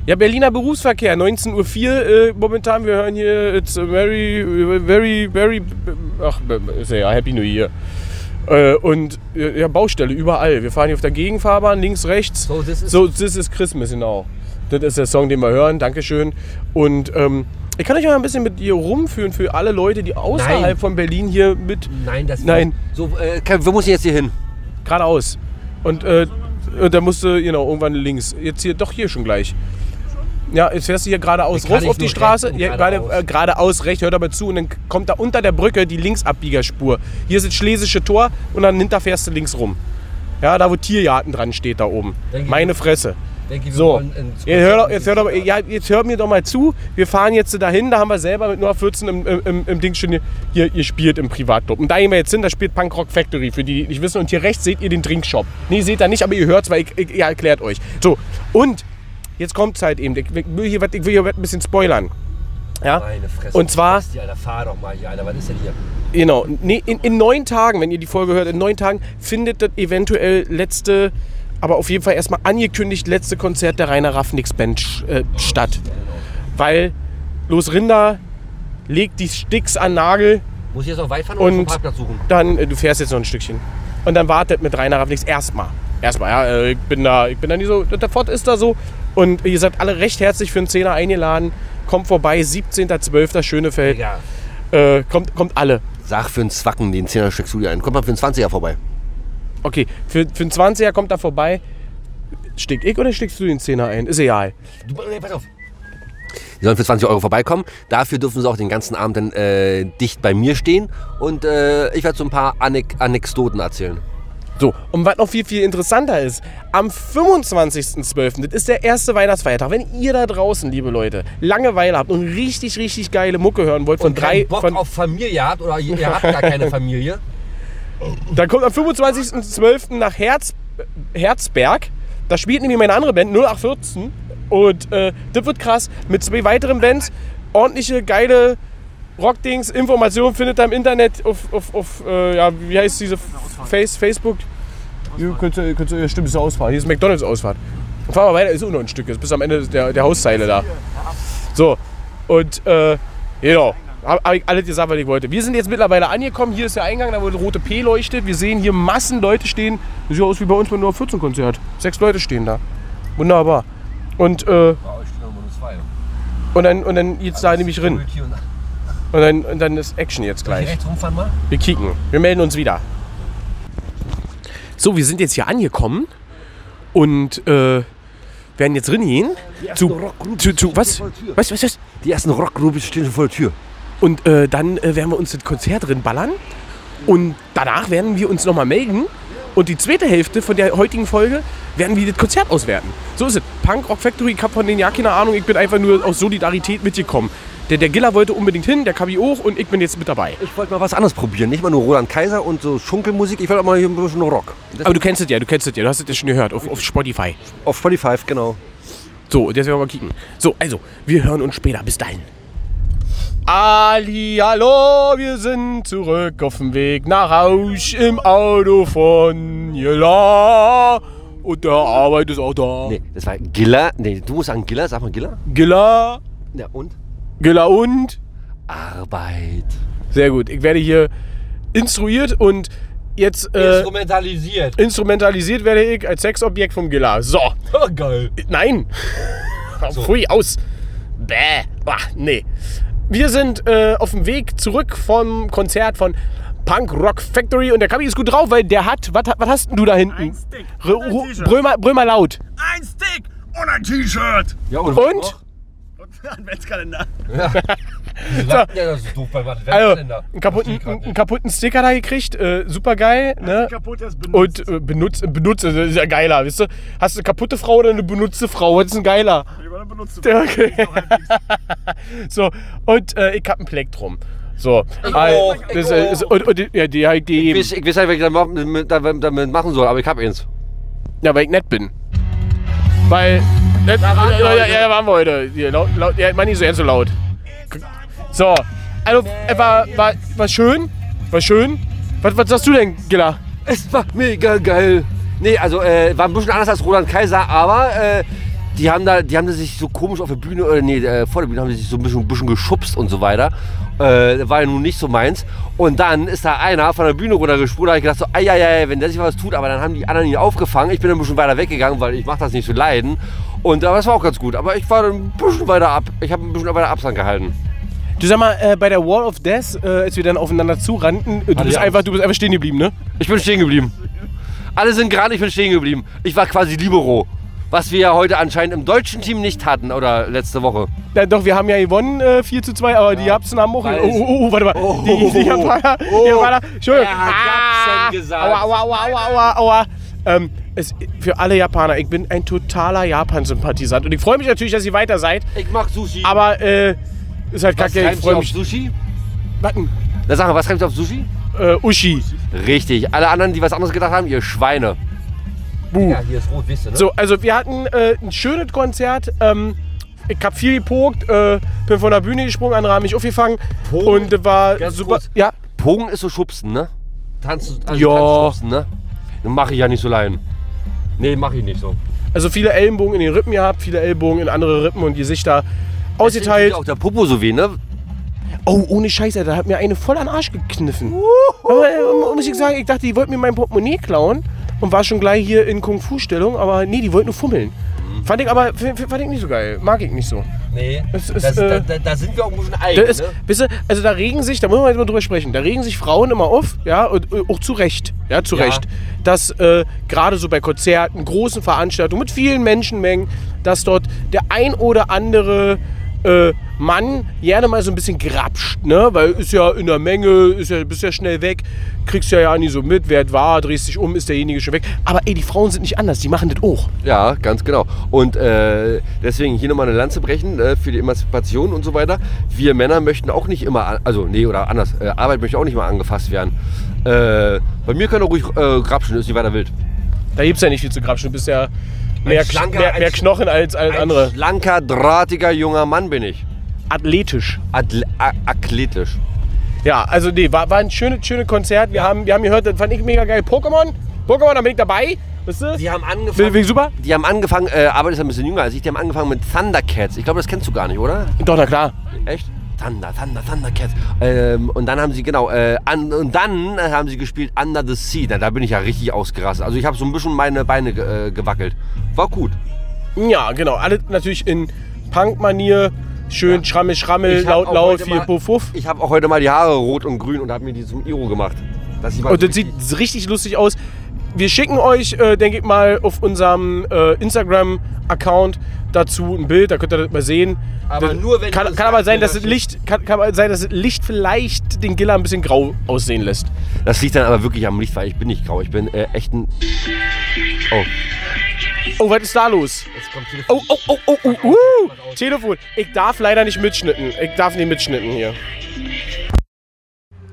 Ja, Berliner Berufsverkehr, 19.04 Uhr äh, momentan. Wir hören hier, it's a very, very, very, ach, ist ja Happy New Year. Äh, und äh, ja, Baustelle überall. Wir fahren hier auf der Gegenfahrbahn, links, rechts. So, this is- so, this is Christmas, genau. Das ist der Song, den wir hören. Dankeschön. Und ähm, ich kann euch mal ein bisschen mit ihr rumführen für alle Leute, die außerhalb Nein. von Berlin hier mit Nein, das Nein. So, äh, wo muss ich jetzt hier hin? geradeaus. Und, äh, und da musste, genau, irgendwann links. Jetzt hier, doch hier schon gleich. Ja, jetzt fährst du hier geradeaus rauf auf die Straße. Ja, gerade, geradeaus? äh, geradeaus, rechts, hört aber zu. Und dann kommt da unter der Brücke die Linksabbiegerspur. Hier ist das Schlesische Tor und dann hinter fährst du links rum. Ja, da wo Tiergarten dran steht, da oben. Denke Meine Fresse. Denke, So, jetzt hör, doch, jetzt, hör doch, ja, jetzt hör mir doch mal zu. Wir fahren jetzt dahin, da haben wir selber mit Nummer 14 im, im, im, Ding schon hier, hier, hier spielt im Privatclub. Und da gehen wir jetzt hin, da spielt Punk Rock Factory, für die, die nicht wissen. Und hier rechts seht ihr den Drinkshop. Nee, seht ihr nicht, aber ihr hört es, weil ich, ich, ich erklärt euch. So, und jetzt kommt es halt eben. Ich will hier, ich will hier ein bisschen spoilern. Ja? Meine Fresse. Und zwar- Basti, Alter, fahr doch mal hier, Alter. Was ist denn hier? Genau. Nee, in, in neun Tagen, wenn ihr die Folge hört, in neun Tagen findet das eventuell letzte, aber auf jeden Fall erstmal angekündigt letzte Konzert der Rainer Raffnix Band äh, statt. Weil Los Rinder legt die Sticks an Nagel, Muss ich jetzt noch weit fahren oder Und- einen Parkplatz suchen? dann, äh, du fährst jetzt noch ein Stückchen. Und dann wartet mit Rainer Raffnix erstmal. Erstmal, ja, äh, ich bin da, ich bin da nie so, der Fort ist da so. Und ihr seid alle recht herzlich für einen Zehner eingeladen. Kommt vorbei, 17.12. Schönefeld. Digga. Äh, kommt, kommt alle. Sag für einen Zwacken, den 10er steckst du dir ein. Kommt mal für einen 20er vorbei. Okay, für, für einen 20er kommt er vorbei. Steck ich oder steckst du den 10er ein? Ist egal. Du, nee, pass auf. Die sollen für 20 Euro vorbeikommen. Dafür dürfen sie auch den ganzen Abend dann äh, dicht bei mir stehen. Und äh, ich werde so ein paar Anek Anekdoten erzählen. So, und was noch viel, viel interessanter ist, am 25.12., das ist der erste Weihnachtsfeiertag, wenn ihr da draußen, liebe Leute, Langeweile habt und richtig, richtig geile Mucke hören wollt von drei, von, auf Familie habt oder ihr, ihr habt gar keine Familie. [LAUGHS] dann kommt am 25.12. nach Herz, Herzberg, da spielt nämlich meine andere Band, 0814, und äh, das wird krass, mit zwei weiteren Bands, ordentliche, geile Rockdings, Informationen findet ihr im Internet auf, auf, auf äh, ja, wie heißt diese Face, Facebook? Hier könnt ihr, könnt ihr, stimmt, ist eine Ausfahrt. Hier ist McDonalds Ausfahrt. Und fahren wir weiter, ist auch noch ein Stück, ist bis am Ende der, der Hauszeile da. So, und äh, genau. Habe hab ich alles gesagt, was ich wollte. Wir sind jetzt mittlerweile angekommen. Hier ist der Eingang, da wo die rote P leuchtet. Wir sehen hier Massen Leute stehen. Das sieht aus wie bei uns beim Nummer 14 Konzert. Sechs Leute stehen da. Wunderbar. Und, äh, und dann, und dann jetzt da nämlich rein. Und dann, und dann ist Action jetzt gleich. Rechts rumfahren mal? Wir kicken. Wir melden uns wieder. So, wir sind jetzt hier angekommen und äh, werden jetzt reingehen. Zu, zu, zu, was? Was, was, was? Die ersten Rockgroupies stehen schon vor der Tür. Und äh, dann äh, werden wir uns das Konzert drin ballern. Und danach werden wir uns nochmal melden. Und die zweite Hälfte von der heutigen Folge werden wir das Konzert auswerten. So ist es. Punk Rock Factory, ich habe von denen ja keine Ahnung, ich bin einfach nur aus Solidarität mitgekommen. Der, der Giller wollte unbedingt hin, der Kabi auch und ich bin jetzt mit dabei. Ich wollte mal was anderes probieren. Nicht mal nur Roland Kaiser und so Schunkelmusik. Ich wollte auch mal hier ein bisschen Rock. Das Aber du kennst es ja, du kennst es ja, du hast es ja schon gehört auf, auf Spotify. auf Spotify, genau. So, und jetzt werden wir mal kicken. So, also, wir hören uns später. Bis dahin. Ali, hallo, wir sind zurück auf dem Weg nach Haus im Auto von Jela. Und der Arbeit ist auch da. Nee, das war Giller. Nee, du musst sagen Giller. Sag mal Giller. Gilla, Ja, und? Gilla und. Arbeit. Sehr gut. Ich werde hier instruiert und jetzt äh, Instrumentalisiert. instrumentalisiert werde ich als Sexobjekt vom Gilla. So. [LAUGHS] Oh, geil. Nein. [LAUGHS] Pfui, aus. Bäh. Bah, nee. Wir sind äh, auf dem Weg zurück vom Konzert von Punk Rock Factory und der Kabi ist gut drauf, weil der hat. Was was hast denn du da hinten? Ein Stick R- und ein R- T-Shirt. brüll, mal, brüll mal laut. Ein Stick und ein T-Shirt. Ja, Und? Und [LAUGHS] ein Adventskalender. Ja, [LAUGHS] das ist doof bei Also, einen kaputten, einen kaputten Sticker da gekriegt. Äh, super geil. Ne? Kaputt, das benutzt. Und äh, benutzt, benutzt, das ist ja geiler, weißt du? Hast du eine kaputte Frau oder eine benutzte Frau? Was ist ein geiler? Ich war dann benutzt. Ja, okay. [LAUGHS] So und äh, ich hab ein Plektrum. So, Ich auch, das, ich auch. ist- und, und, ja, die, die, die, Ich weiß, ich weiß nicht, was ich damit, damit, damit machen soll, aber ich hab eins. Ja, weil ich nett bin. Weil. Ja, ja, ja, ja, waren wir heute. Hier, laut, laut, ja, mach nicht so ernst so laut. So. Also, äh, war, war, war schön. War schön. Was, was sagst du denn, Gilla? Es war mega geil. Nee, also äh, war ein bisschen anders als Roland Kaiser, aber äh, die haben da, die haben da sich so komisch auf der Bühne, äh, nee, äh, vor der Bühne haben die sich so ein bisschen, ein bisschen geschubst und so weiter. Äh, war ja nun nicht so meins. Und dann ist da einer von der Bühne runtergesprungen, da hab ich gedacht so, ei, ei, ei, wenn der sich was tut, aber dann haben die anderen ihn aufgefangen. Ich bin ein bisschen weiter weggegangen, weil ich mach das nicht so leiden. Und aber das war auch ganz gut. Aber ich war ein bisschen weiter ab. Ich habe ein bisschen weiter Abstand gehalten. Du sag mal, äh, bei der Wall of Death, äh, als wir dann aufeinander zurannten, äh, du, bist einfach, du bist einfach stehen geblieben, ne? Ich bin stehen geblieben. Alle sind gerade, ich bin stehen geblieben. Ich war quasi Libero. Was wir ja heute anscheinend im deutschen Team nicht hatten oder letzte Woche. Ja, doch, wir haben ja gewonnen, äh, 4 zu 2, aber die Japsen haben auch. Oh, oh, oh, warte mal. Oh. die, die Japaner. Die Oh. Japaner. Entschuldigung. Er hat Japsen gesagt. Aua, aua, aua, aua, aua, aua. Ähm, es, für alle Japaner, ich bin ein totaler Japan-Sympathisant. Und ich freue mich natürlich, dass ihr weiter seid. Ich mag Sushi. Aber, äh, ist halt was kacke. Ich sich freue auf mich. Sushi? Warten. Na sag mal, was reimt auf Sushi? Äh, Uschi. Richtig. Alle anderen, die was anderes gedacht haben, ihr Schweine. Buh. Ja, hier ist rot, wisst ihr, ne? So, also wir hatten äh, ein schönes Konzert. Ähm, ich hab viel gepokt, äh, bin von der Bühne gesprungen, andere haben mich aufgefangen. Pogen? Und äh, war Ganz super. kurz. Ja, Pogen ist so schubsen, ne? Tanzen, also Ja. Tanzschubsen, ne? Dann mach ich ja nicht so leiden. Nee, mach ich nicht so. also viele Ellenbogen in den Rippen gehabt, viele Ellbogen in andere Rippen und Gesichter ausgeteilt. Auch der Popo so weh, ne? Oh, ohne Scheiße, da hat mir eine voll an den Arsch gekniffen. Aber äh, muss ich sagen, ich dachte, die wollten mir mein Portemonnaie klauen und war schon gleich hier in Kung-Fu-Stellung, aber nee, die wollten nur fummeln. Fand ich aber fand ich nicht so geil. Mag ich nicht so. Nee. Ist, das, äh, da, da, sind wir auch ein bisschen Da ist, ne? ihr, also da regen sich, da müssen wir jetzt mal drüber sprechen, da regen sich Frauen immer auf, ja, und äh, auch zu Recht, ja, zu Ja. Recht, dass äh, gerade so bei Konzerten, großen Veranstaltungen mit vielen Menschenmengen, dass dort der ein oder andere äh, Mann gerne mal so ein bisschen grapscht, ne, weil ist ja in der Menge, ist ja, bist ja schnell weg, kriegst ja ja nie so mit, wer war, drehst dich um, ist derjenige schon weg. Aber ey, die Frauen sind nicht anders, die machen das auch. Ja, ganz genau. Und äh, deswegen hier nochmal eine Lanze brechen äh, für die Emanzipation und so weiter. Wir Männer möchten auch nicht immer, also nee, oder anders, äh, Arbeit möchte auch nicht mal angefasst werden. Äh, bei mir können auch ruhig äh, grapschen, ist nicht weiter wild. Da gibt's ja nicht viel zu grapschen, du bist ja mehr, schlanker- mehr, mehr Knochen als, als Ein andere. schlanker, drahtiger junger Mann bin ich. Athletisch. Atle a athletisch. Ja, also nee, war, war ein schönes, schönes Konzert. Wir, haben, wir haben gehört, das fand ich mega geil. Pokémon, Pokémon, da bin ich dabei. Wisst ihr? Die haben angefangen. will super? Die haben angefangen, äh, Arbeit ist ein bisschen jünger als ich, die haben angefangen mit Thundercats. Ich glaube, das kennst du gar nicht, oder? Doch, na klar. Echt? Thunder, Thunder, Thundercats. Ähm, und dann haben sie, genau, äh, an, und dann äh, haben sie gespielt Under the Sea. Da, da bin ich ja richtig ausgerastet. Also ich habe so ein bisschen meine Beine äh, gewackelt. War gut. Ja, genau. Alle natürlich in Punk-Manier. Schön Ja. schrammel, schrammel, laut, laut, viel mal- Puff, Puff. Ich habe auch heute mal die Haare rot und grün und habe mir die zum Iro gemacht. Und das sieht richtig lustig aus. Wir schicken euch, äh, denke ich mal, auf unserem äh, Instagram-Account dazu ein Bild, da könnt ihr das mal sehen. Aber das nur, wenn kann, kann aber sein, dass das Licht kann, kann aber sein, dass das Licht vielleicht den Giller ein bisschen grau aussehen lässt. Das liegt dann aber wirklich am Licht, weil ich bin nicht grau. Ich bin äh, echt ein. Oh. Oh, was ist da los? Jetzt kommt Oh, oh, oh, oh, oh, uh, Telefon. Ich darf leider nicht mitschnitten. Ich darf nicht mitschnitten hier.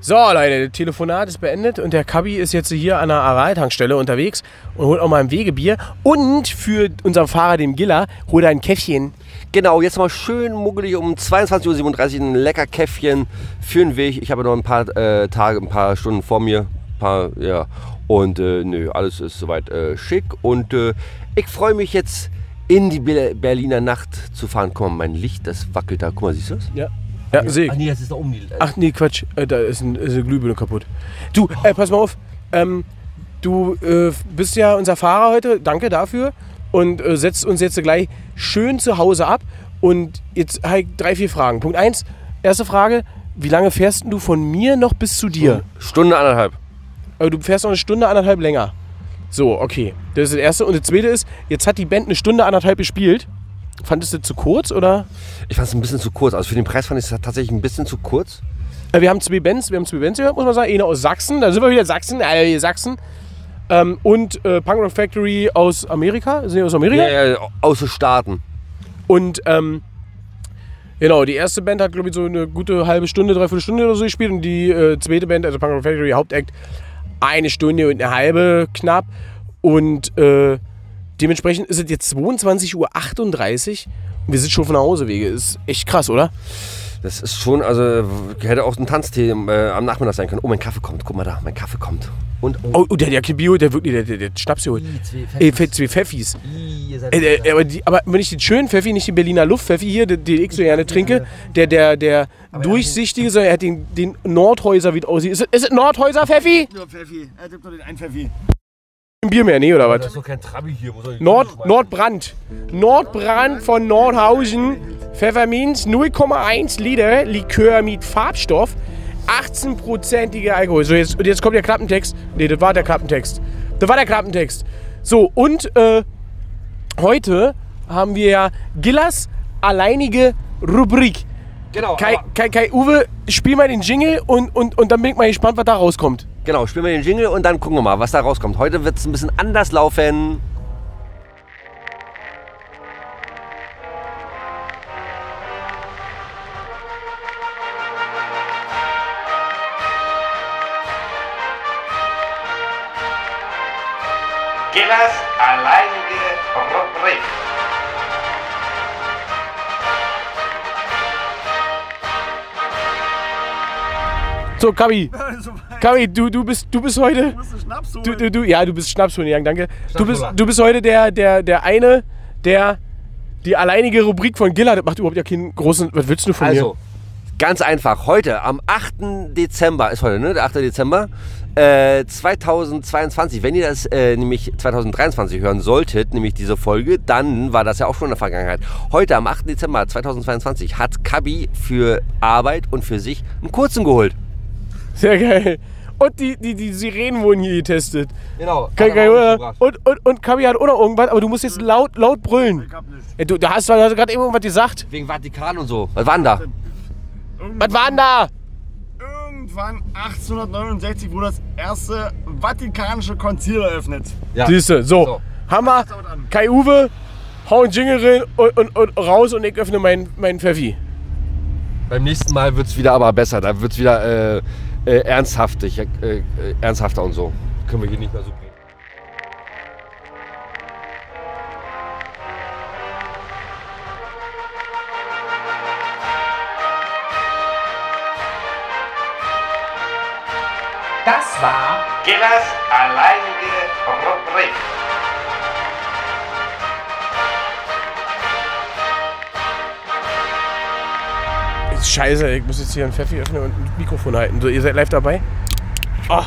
So, Leute, das Telefonat ist beendet und der Kabi ist jetzt hier an der Aral-Tankstelle unterwegs und holt auch mal ein Wegebier. Und für unseren Fahrer, den Giller, holt er ein Käffchen. Genau, jetzt mal schön muggelig um 22.37 Uhr ein lecker Käffchen für den Weg. Ich habe noch ein paar äh, Tage, ein paar Stunden vor mir. Paar, ja. Und äh, nö, alles ist soweit äh, schick. Und äh, ich freue mich jetzt in die Be Berliner Nacht zu fahren. Guck mal, mein Licht, das wackelt da. Guck mal, siehst du das? Ja. Ja, sehe ich. nee, das ist da oben die. Ach nee, Quatsch. Äh, da ist, ein, ist eine Glühbirne kaputt. Du, äh, pass mal auf. Ähm, du äh, bist ja unser Fahrer heute. Danke dafür. Und äh, setzt uns jetzt gleich schön zu Hause ab. Und jetzt habe ich drei, vier Fragen. Punkt eins. Erste Frage. Wie lange fährst du von mir noch bis zu dir? Stunde anderthalb. Also du fährst noch eine Stunde, anderthalb länger. So, okay. Das ist das Erste. Und das Zweite ist, jetzt hat die Band eine Stunde, anderthalb gespielt. Fandest du zu kurz oder? Ich fand es ein bisschen zu kurz. Also für den Preis fand ich es tatsächlich ein bisschen zu kurz. Äh, Wir haben zwei Bands, wir haben zwei Bands gehört, muss man sagen. Eine aus Sachsen, da sind wir wieder Sachsen, äh, Sachsen. Ähm, und äh, Punk Rock Factory aus Amerika. Sind die aus Amerika? Ja, ja, außer Staaten. Und ähm, genau, die erste Band hat, glaube ich, so eine gute halbe Stunde, dreiviertel Stunde oder so gespielt. Und die äh, zweite Band, also Punk Rock Factory Hauptact, eine Stunde und eine halbe knapp. Und äh, dementsprechend ist es jetzt 22.38 Uhr und wir sind schon von nach Hause Wege. Ist echt krass, oder? Das ist schon, also hätte auch ein Tanztee äh, am Nachmittag sein können. Oh, mein Kaffee kommt. Guck mal da, mein Kaffee kommt. Und Oh, oh der, der kein Bio, der wirklich, der, der, der Schnaps geholt. Ey, zwei Pfeffis. Äh, äh, aber, die, aber wenn ich den schönen Pfeffi, nicht den Berliner Luftpfeffi hier, den, den ich so gerne trinke, der, der, der durchsichtige, sondern er hat den, den Nordhäuser, wie es aussieht. Ist es, ist es Nordhäuser Pfeffi? Nur Pfeffi. Er gibt nur den einen Pfeffi. Bier mehr, nee, oder was? ist doch kein Trabi hier. Nord, Nordbrand. Nordbrand von Nordhausen. Pfefferminz 0,1 Liter Likör mit Farbstoff. 18-prozentige Alkohol. So, jetzt, und jetzt kommt der Klappentext. Nee, das war der Klappentext. Das war der Klappentext. So, und äh, heute haben wir ja Gillas alleinige Rubrik. Genau, Kai, Kai, Kai Uwe, spiel mal den Jingle und, und, und dann bin ich mal gespannt, was da rauskommt. Genau, spielen wir den Jingle und dann gucken wir mal, was da rauskommt. Heute wird es ein bisschen anders laufen. Gillers alleinige Rubrik. So, Kabi. [LAUGHS] Kabi, du, du, bist, du bist heute. Du Schnaps holen? Du, du, du, ja, du bist Schnapshuhn, Jan, danke. Du bist, du bist heute der, der, der eine, der die alleinige Rubrik von Gilla, das macht überhaupt ja keinen großen. Was willst du von Also, ganz einfach. Heute, am 8. Dezember, ist heute, ne? Der 8. Dezember äh, 2022. Wenn ihr das äh, nämlich 2023 hören solltet, nämlich diese Folge, dann war das ja auch schon in der Vergangenheit. Heute, am 8. Dezember 2022, hat Kabi für Arbeit und für sich einen kurzen geholt. Sehr geil. Und die, die, die Sirenen wurden hier getestet. Genau. Geil, geil, oder? Und, und, und Kabi hat auch noch irgendwas, aber du musst jetzt laut, laut brüllen. Ich hab nichts. Ja, du, du hast, du gerade irgendwas gesagt. Wegen Vatikan und so. Was war denn da? Was war denn da? Irgendwann 1869 wurde das erste Vatikanische Konzil eröffnet. Ja. Siehste, so. So. Hammer. Kai Uwe, hau einen Jingle rein und, und, und raus und ich öffne meinen mein Pfeffi. Beim nächsten Mal wird es wieder aber besser. Da wird es wieder äh, äh, ernsthaftig, äh, äh, ernsthafter und so. Können wir hier nicht mehr so bringen. Das war Gillers alleinige Rubrik. Scheiße, ich muss jetzt hier ein Pfeffi öffnen und ein Mikrofon halten. So, ihr seid live dabei? Oh.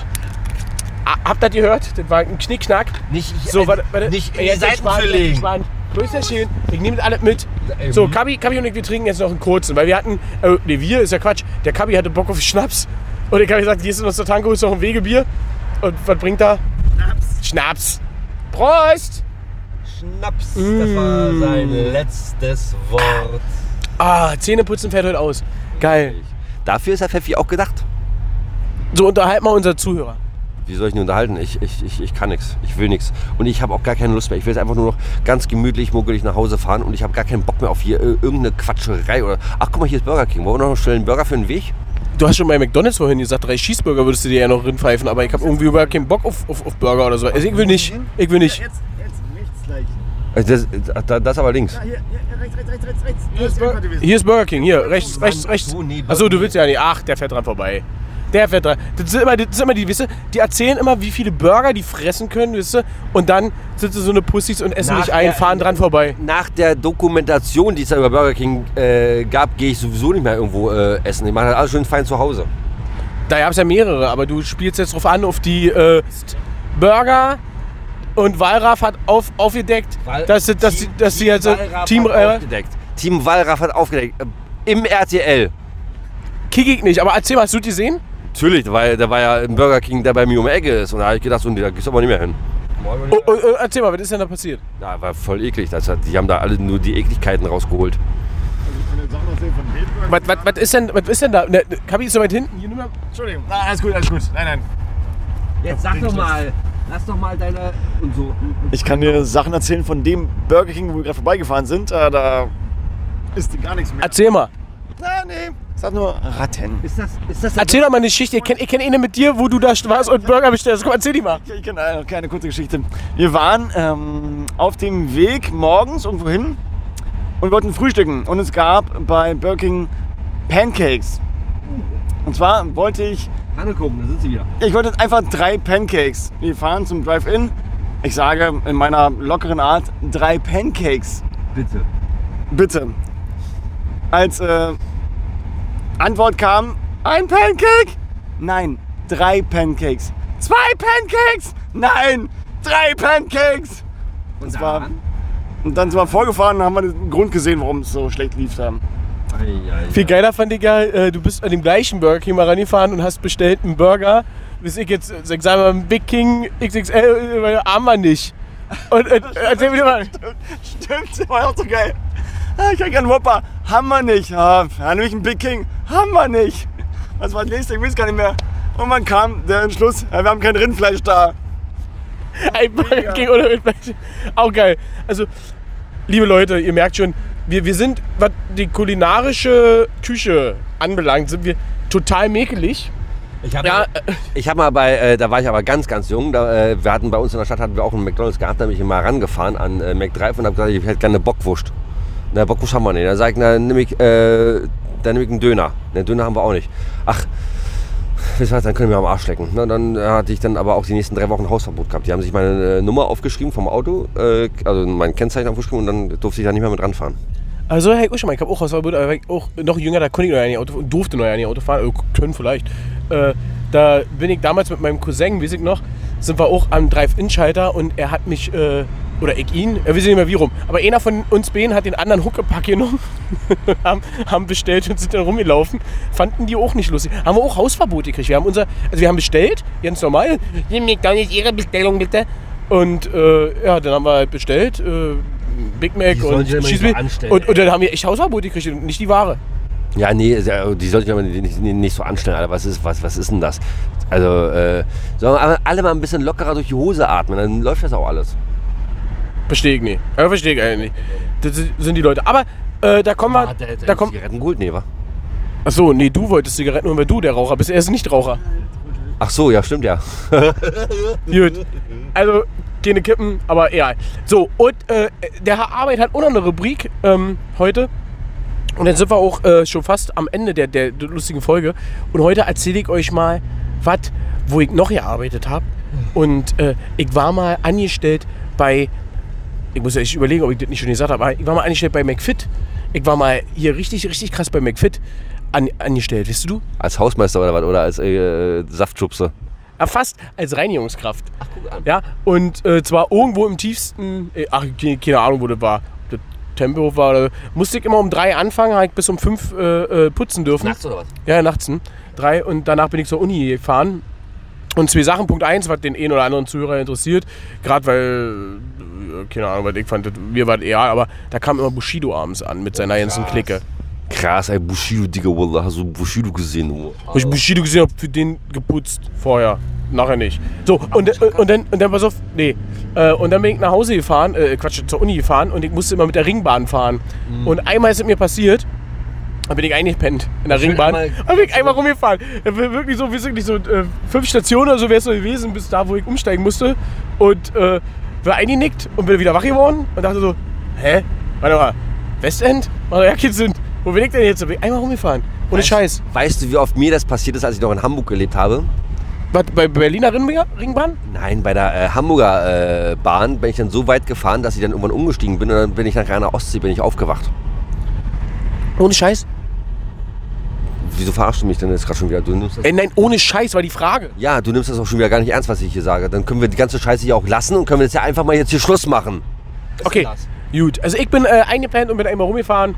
Habt ihr das gehört? Das war ein Knickknack. Nicht, So, warte, warte. nicht in Ey, die jetzt Seiten entspannt, zu legen. entspannt. Größerchen, ich nehme das alles mit. So, hm. Kabi, Kabi und ich, wir trinken jetzt noch einen kurzen, weil wir hatten, äh, nee, wir, ist ja Quatsch. Der Kabi hatte Bock auf Schnaps. Und ich habe gesagt, gehst du noch zur Tanke, holst noch ein Wegebier. Und was bringt da? Schnaps. Schnaps. Prost! Schnaps, das war sein letztes Wort. Ah, Zähneputzen fällt heute aus. Geil. Dafür ist der Pfeffi auch gedacht. So unterhalten wir unsere Zuhörer. Wie soll ich ihn unterhalten? Ich, ich, ich, ich kann nichts. Ich will nichts. Und ich habe auch gar keine Lust mehr. Ich will jetzt einfach nur noch ganz gemütlich, muggelig nach Hause fahren und ich habe gar keinen Bock mehr auf hier äh, irgendeine Quatscherei oder. Ach, guck mal, hier ist Burger King. Wollen wir noch schnell einen Burger für den Weg? Du hast schon bei McDonalds vorhin gesagt, drei Cheeseburger würdest du dir ja noch rinpfeifen, aber ich habe irgendwie überhaupt keinen Bock auf, auf, auf Burger oder so. Also ich will nicht. Ich will nicht. Das, das, das aber links. Hier, hier, rechts, rechts, rechts, rechts, rechts. Hier ist Burger gewesen. Hier ist Burger King, hier, rechts, rechts, rechts. Achso, du willst ja nicht. Ach, der fährt dran vorbei. Der fährt dran. Das sind immer, das sind immer die, weißt du, die erzählen immer, wie viele Burger die fressen können, weißt du, und dann sie so eine Pussys und essen Nach nicht ein, fahren dran vorbei. Nach der Dokumentation, die es da über Burger King äh, gab, gehe ich sowieso nicht mehr irgendwo äh, essen. Ich mache das alles schön fein zu Hause. Da gab es ja mehrere, aber du spielst jetzt drauf an, auf die äh, Burger und Walraff hat auf, aufgedeckt, dass, sie- dass, sie- dass sie jetzt äh, Team. hat Äh, aufgedeckt. Team Wallraff hat aufgedeckt. Äh, Im RTL. kick ich nicht, aber erzähl mal, hast du die gesehen? Natürlich, weil da war ja ein Burger King, der bei mir um die Ecke ist. Und da habe ich gedacht, so, nee, da gehst du aber nicht mehr hin. Oh, oh, oh, erzähl mal, was ist denn da passiert? Ja, war voll eklig. Das hat, die haben da alle nur die Ekligkeiten rausgeholt. Ich kann jetzt auch noch sehen von Wildburger. Was, was, was, ist denn, was ist denn da? Ne, Kabi ist so weit hinten. Hier, nimm mal. Entschuldigung. Nein, alles gut, alles gut. Nein, nein. Jetzt sag doch mal, lass doch mal deine. Und so. Ich kann dir Sachen erzählen von dem Burger King, wo wir gerade vorbeigefahren sind. Äh, da ist gar nichts mehr. Erzähl mal. Na, nee. Sag nur Ratten. Ist das, ist das Erzähl doch mal eine Geschichte. Ich kenne ich kenn eine mit dir, wo du da warst und Burger bestellst. Komm, erzähl die mal. Ich kenne eine kleine kurze Geschichte. Wir waren ähm, auf dem Weg morgens irgendwo hin und wollten frühstücken. Und es gab bei Burger King Pancakes. Und zwar wollte ich, Hanne gucken, da sind sie wieder. ich wollte einfach drei Pancakes. Wir fahren zum Drive-In. Ich sage in meiner lockeren Art drei Pancakes. Bitte. Bitte. Als äh, Antwort kam ein Pancake? Nein, drei Pancakes. Zwei Pancakes? Nein, drei Pancakes. Und Das war- Und dann sind wir vorgefahren und haben wir den Grund gesehen, warum es so schlecht lief. Da. Viel geiler fand ich ja, äh, du bist an dem gleichen Burger King mal rangefahren und hast bestellt einen Burger. Bis ich jetzt, sag sag mal, Big King XXL, äh, haben wir nicht. Und äh, [LAUGHS] erzähl mir mal. Stimmt, war auch so geil. Ah, Ich krieg einen Whopper. Haben wir nicht. Ah, ja, nämlich einen Big King. Haben wir nicht. Was war das nächste? Ich weiß gar nicht mehr. Und man kam der Entschluss, ja, wir haben kein Rindfleisch da. Ein Burger King oder Wildfleisch. Auch geil. Also, liebe Leute, ihr merkt schon, wir, wir sind, was die kulinarische Küche anbelangt, sind wir total mäkelig. Ich habe Ja, äh, ich hab mal bei, äh, da war ich aber ganz, ganz jung. Da, äh, wir hatten bei uns in der Stadt hatten wir auch einen McDonalds gehabt. Da bin ich mal rangefahren an äh, McDrive und habe gesagt, ich hätte gerne eine Bockwurst. Na, Bockwurst haben wir nicht. Da sag ich, na, nimm ich, äh, dann nehm ich einen Döner. Den Döner haben wir auch nicht. Ach, wisst ihr was, dann können wir am Arsch lecken. Na, dann hatte ich dann aber auch die nächsten drei Wochen Hausverbot gehabt. Die haben sich meine äh, Nummer aufgeschrieben vom Auto, äh, also mein Kennzeichen aufgeschrieben und dann durfte ich da nicht mehr mit ranfahren. Also, hey, mal, ich habe auch Hausverbot, aber ich auch noch jünger, da konnte ich noch ja nicht Auto fahren, durfte noch ja nicht Auto fahren, also, können vielleicht. Äh, da bin ich damals mit meinem Cousin, weiß ich noch, sind wir auch am Drive-In-Schalter und er hat mich, äh, oder ich ihn, er weiß nicht mehr wie rum, aber einer von uns beiden hat den anderen Huckepack genommen, [LAUGHS] haben, haben bestellt und sind dann rumgelaufen, fanden die auch nicht lustig. Haben wir auch Hausverbot gekriegt. Wir haben unser, also wir haben bestellt, ganz normal, hier McDonalds, Ihre Bestellung bitte. Und äh, ja, dann haben wir halt bestellt, äh, Big Mac und anstellen, und, und dann haben wir echt Hausverbot gekriegt und nicht die Ware. Ja, nee, die sollten sich aber nicht, nicht, so anstellen, Alter. Was ist, was, was ist denn das? Also, äh, sollen wir alle mal ein bisschen lockerer durch die Hose atmen, dann läuft das auch alles. Verstehe ich nicht. Ja, verstehe ich eigentlich nicht. Das sind die Leute. Aber äh, da kommen wir. Da kommt, Zigaretten Gold, nee, wa? achso, nee, du wolltest Zigaretten holen, weil du der Raucher bist. Er ist nicht Raucher. Ach so, ja, stimmt ja. [LAUGHS] Gut. Also, keine Kippen, aber egal. So, und äh, der Herr Arbeit hat auch noch eine Rubrik ähm, heute. Und dann sind wir auch äh, schon fast am Ende der, der, lustigen Folge. Und heute erzähle ich euch mal, was, wo ich noch gearbeitet habe. Und äh, ich war mal angestellt bei, ich muss echt überlegen, ob ich das nicht schon gesagt habe, aber ich war mal angestellt bei McFit. Ich war mal hier richtig, richtig krass bei McFit an, angestellt, weißt du? Als Hausmeister oder was? Oder als äh, Saftschubse. Ja, fast als Reinigungskraft. Ja, und äh, zwar irgendwo im tiefsten, äh, ach, keine, Ahnung, wo das war. Ob das Tempelhof war oder, musste ich immer um drei anfangen, habe ich bis um fünf äh, äh, putzen dürfen. oder was? Ja, nachts um drei und danach bin ich zur Uni gefahren. Und zwei Sachen. Punkt eins, was den einen oder anderen Zuhörer interessiert, gerade weil, äh, keine Ahnung, was ich fand, mir war das egal, aber da kam immer Bushido abends an mit seiner ganzen Clique. Krass, ey, Bushido, Digga, Wallah, hast du Bushido gesehen? Du? Wo ich Bushido gesehen habe, für den geputzt vorher. Nachher nicht. So, und, äh, und, dann, und dann, pass auf, nee. Äh, und dann bin ich nach Hause gefahren, äh, Quatsch, zur Uni gefahren und ich musste immer mit der Ringbahn fahren. Und einmal ist es mir passiert, da bin ich eingepennt in der Ringbahn. Da bin ich einmal rumgefahren. Wirklich so, wie wirklich so äh, fünf Stationen oder so wäre es so gewesen, bis da, wo ich umsteigen musste. Und äh, war eingenickt und bin wieder wach geworden und dachte so, hä? Warte mal, Westend? Warte, ja, Kids sind. Wo bin ich denn jetzt? Einmal rumgefahren. Ohne Scheiß. Weißt du, wie oft mir das passiert ist, als ich noch in Hamburg gelebt habe? Was, bei Berliner Ringbahn? Nein, bei der äh, Hamburger äh, Bahn bin ich dann so weit gefahren, dass ich dann irgendwann umgestiegen bin und dann bin ich nach einer Ostsee bin ich aufgewacht. Ohne Scheiß? Wieso verarschst du mich denn jetzt gerade schon wieder? Du nimmst das, Ey, nein, ohne Scheiß war die Frage. ja, du nimmst das auch schon wieder gar nicht ernst, was ich hier sage. Dann können wir die ganze Scheiße hier auch lassen und können wir jetzt ja einfach mal jetzt hier Schluss machen. Okay, gut. Also ich bin äh, eingepennt und bin einmal rumgefahren.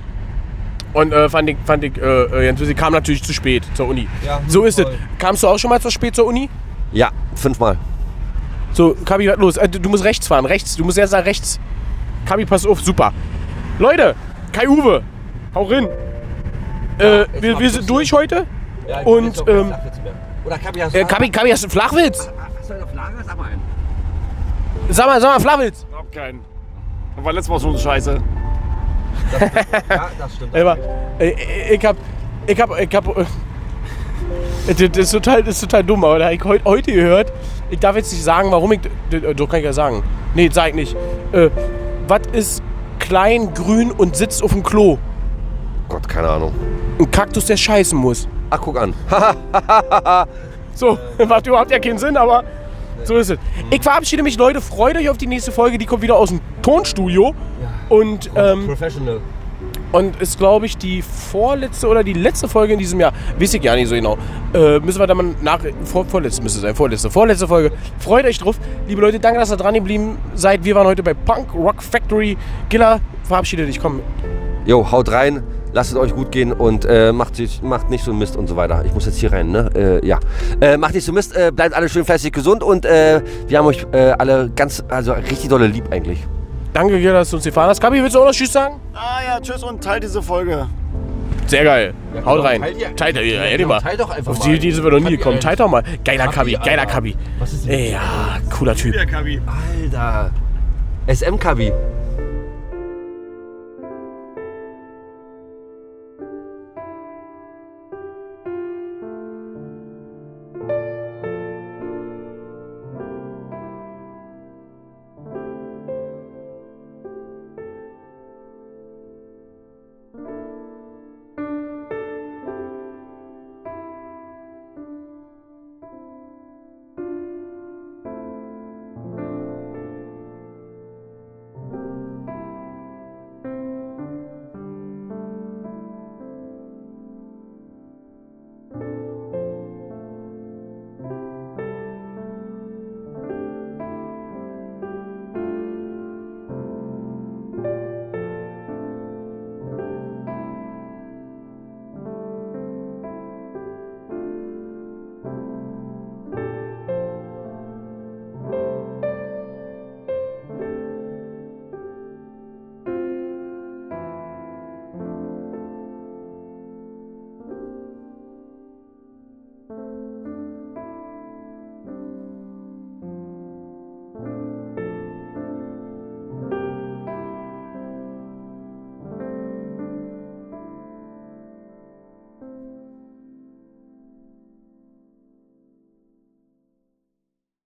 Und äh, fand ich, fand ich, äh, äh, sie kam natürlich zu spät zur Uni. Ja, so ist es. voll. Kamst du auch schon mal zu spät zur Uni? Ja, fünfmal. So, Kabi, was los? Äh, du musst rechts fahren, rechts. Du musst jetzt nach rechts. Kabi, pass auf, super. Leute, Kai Uwe, hau rein. Äh, wir, wir sind durch heute. Und, ähm, Oder Kabi, hast Äh, Kabi, Kabi, hast du einen Flachwitz? Hast du einen auf Lager? Sag mal einen. Sag mal, sag mal, Flachwitz. Hab keinen. War letztes Mal so Ja, das stimmt. Aber, ich hab, ich hab, ich hab, äh, das ist total, das ist total dumm, aber da hab ich heut, heute gehört, ich darf jetzt nicht sagen, warum ich, doch kann ich ja sagen. Nee, sag ich nicht. Äh, was ist klein, grün und sitzt auf dem Klo? Gott, keine Ahnung. Ein Kaktus, der scheißen muss. Ach, guck an. [LAUGHS] So, [LAUGHS] macht überhaupt ja keinen Sinn, aber so ist es. Ich verabschiede mich, Leute. Freut euch auf die nächste Folge. Die kommt wieder aus dem Tonstudio. Und, ähm, Professional. und ist, glaube ich, die vorletzte oder die letzte Folge in diesem Jahr. Weiß ich gar nicht so genau. Äh, müssen wir da mal nach. Vor, vorletzte müsste es sein. Vorletzte. Vorletzte Folge. Freut euch drauf. Liebe Leute, danke, dass ihr dran geblieben seid. Wir waren heute bei Punk Rock Factory. Giller, verabschiede dich. Komm. Jo, haut rein, lasst es euch gut gehen und äh, macht, macht nicht so Mist und so weiter. Ich muss jetzt hier rein, ne? Äh, ja. Äh, macht nicht so Mist, äh, bleibt alle schön fleißig gesund und äh, wir haben euch äh, alle ganz, also richtig dolle lieb eigentlich. Danke, Giller, dass du uns gefahren hast. Kabi, willst du auch noch Tschüss sagen? Ah ja, tschüss und teilt diese Folge. Sehr geil. genau. Haut rein. Teilt ihr- Teilt, ja, Ja, ja, genau, mal. teilt doch einfach Auf mal. die, die sind wir noch nie Kabi gekommen. Teilt doch mal. Geiler Kabi, Kabi, geiler. Kabi. Was ist denn ja, cooler Typ. Kabi. Alter. SM-Kabi.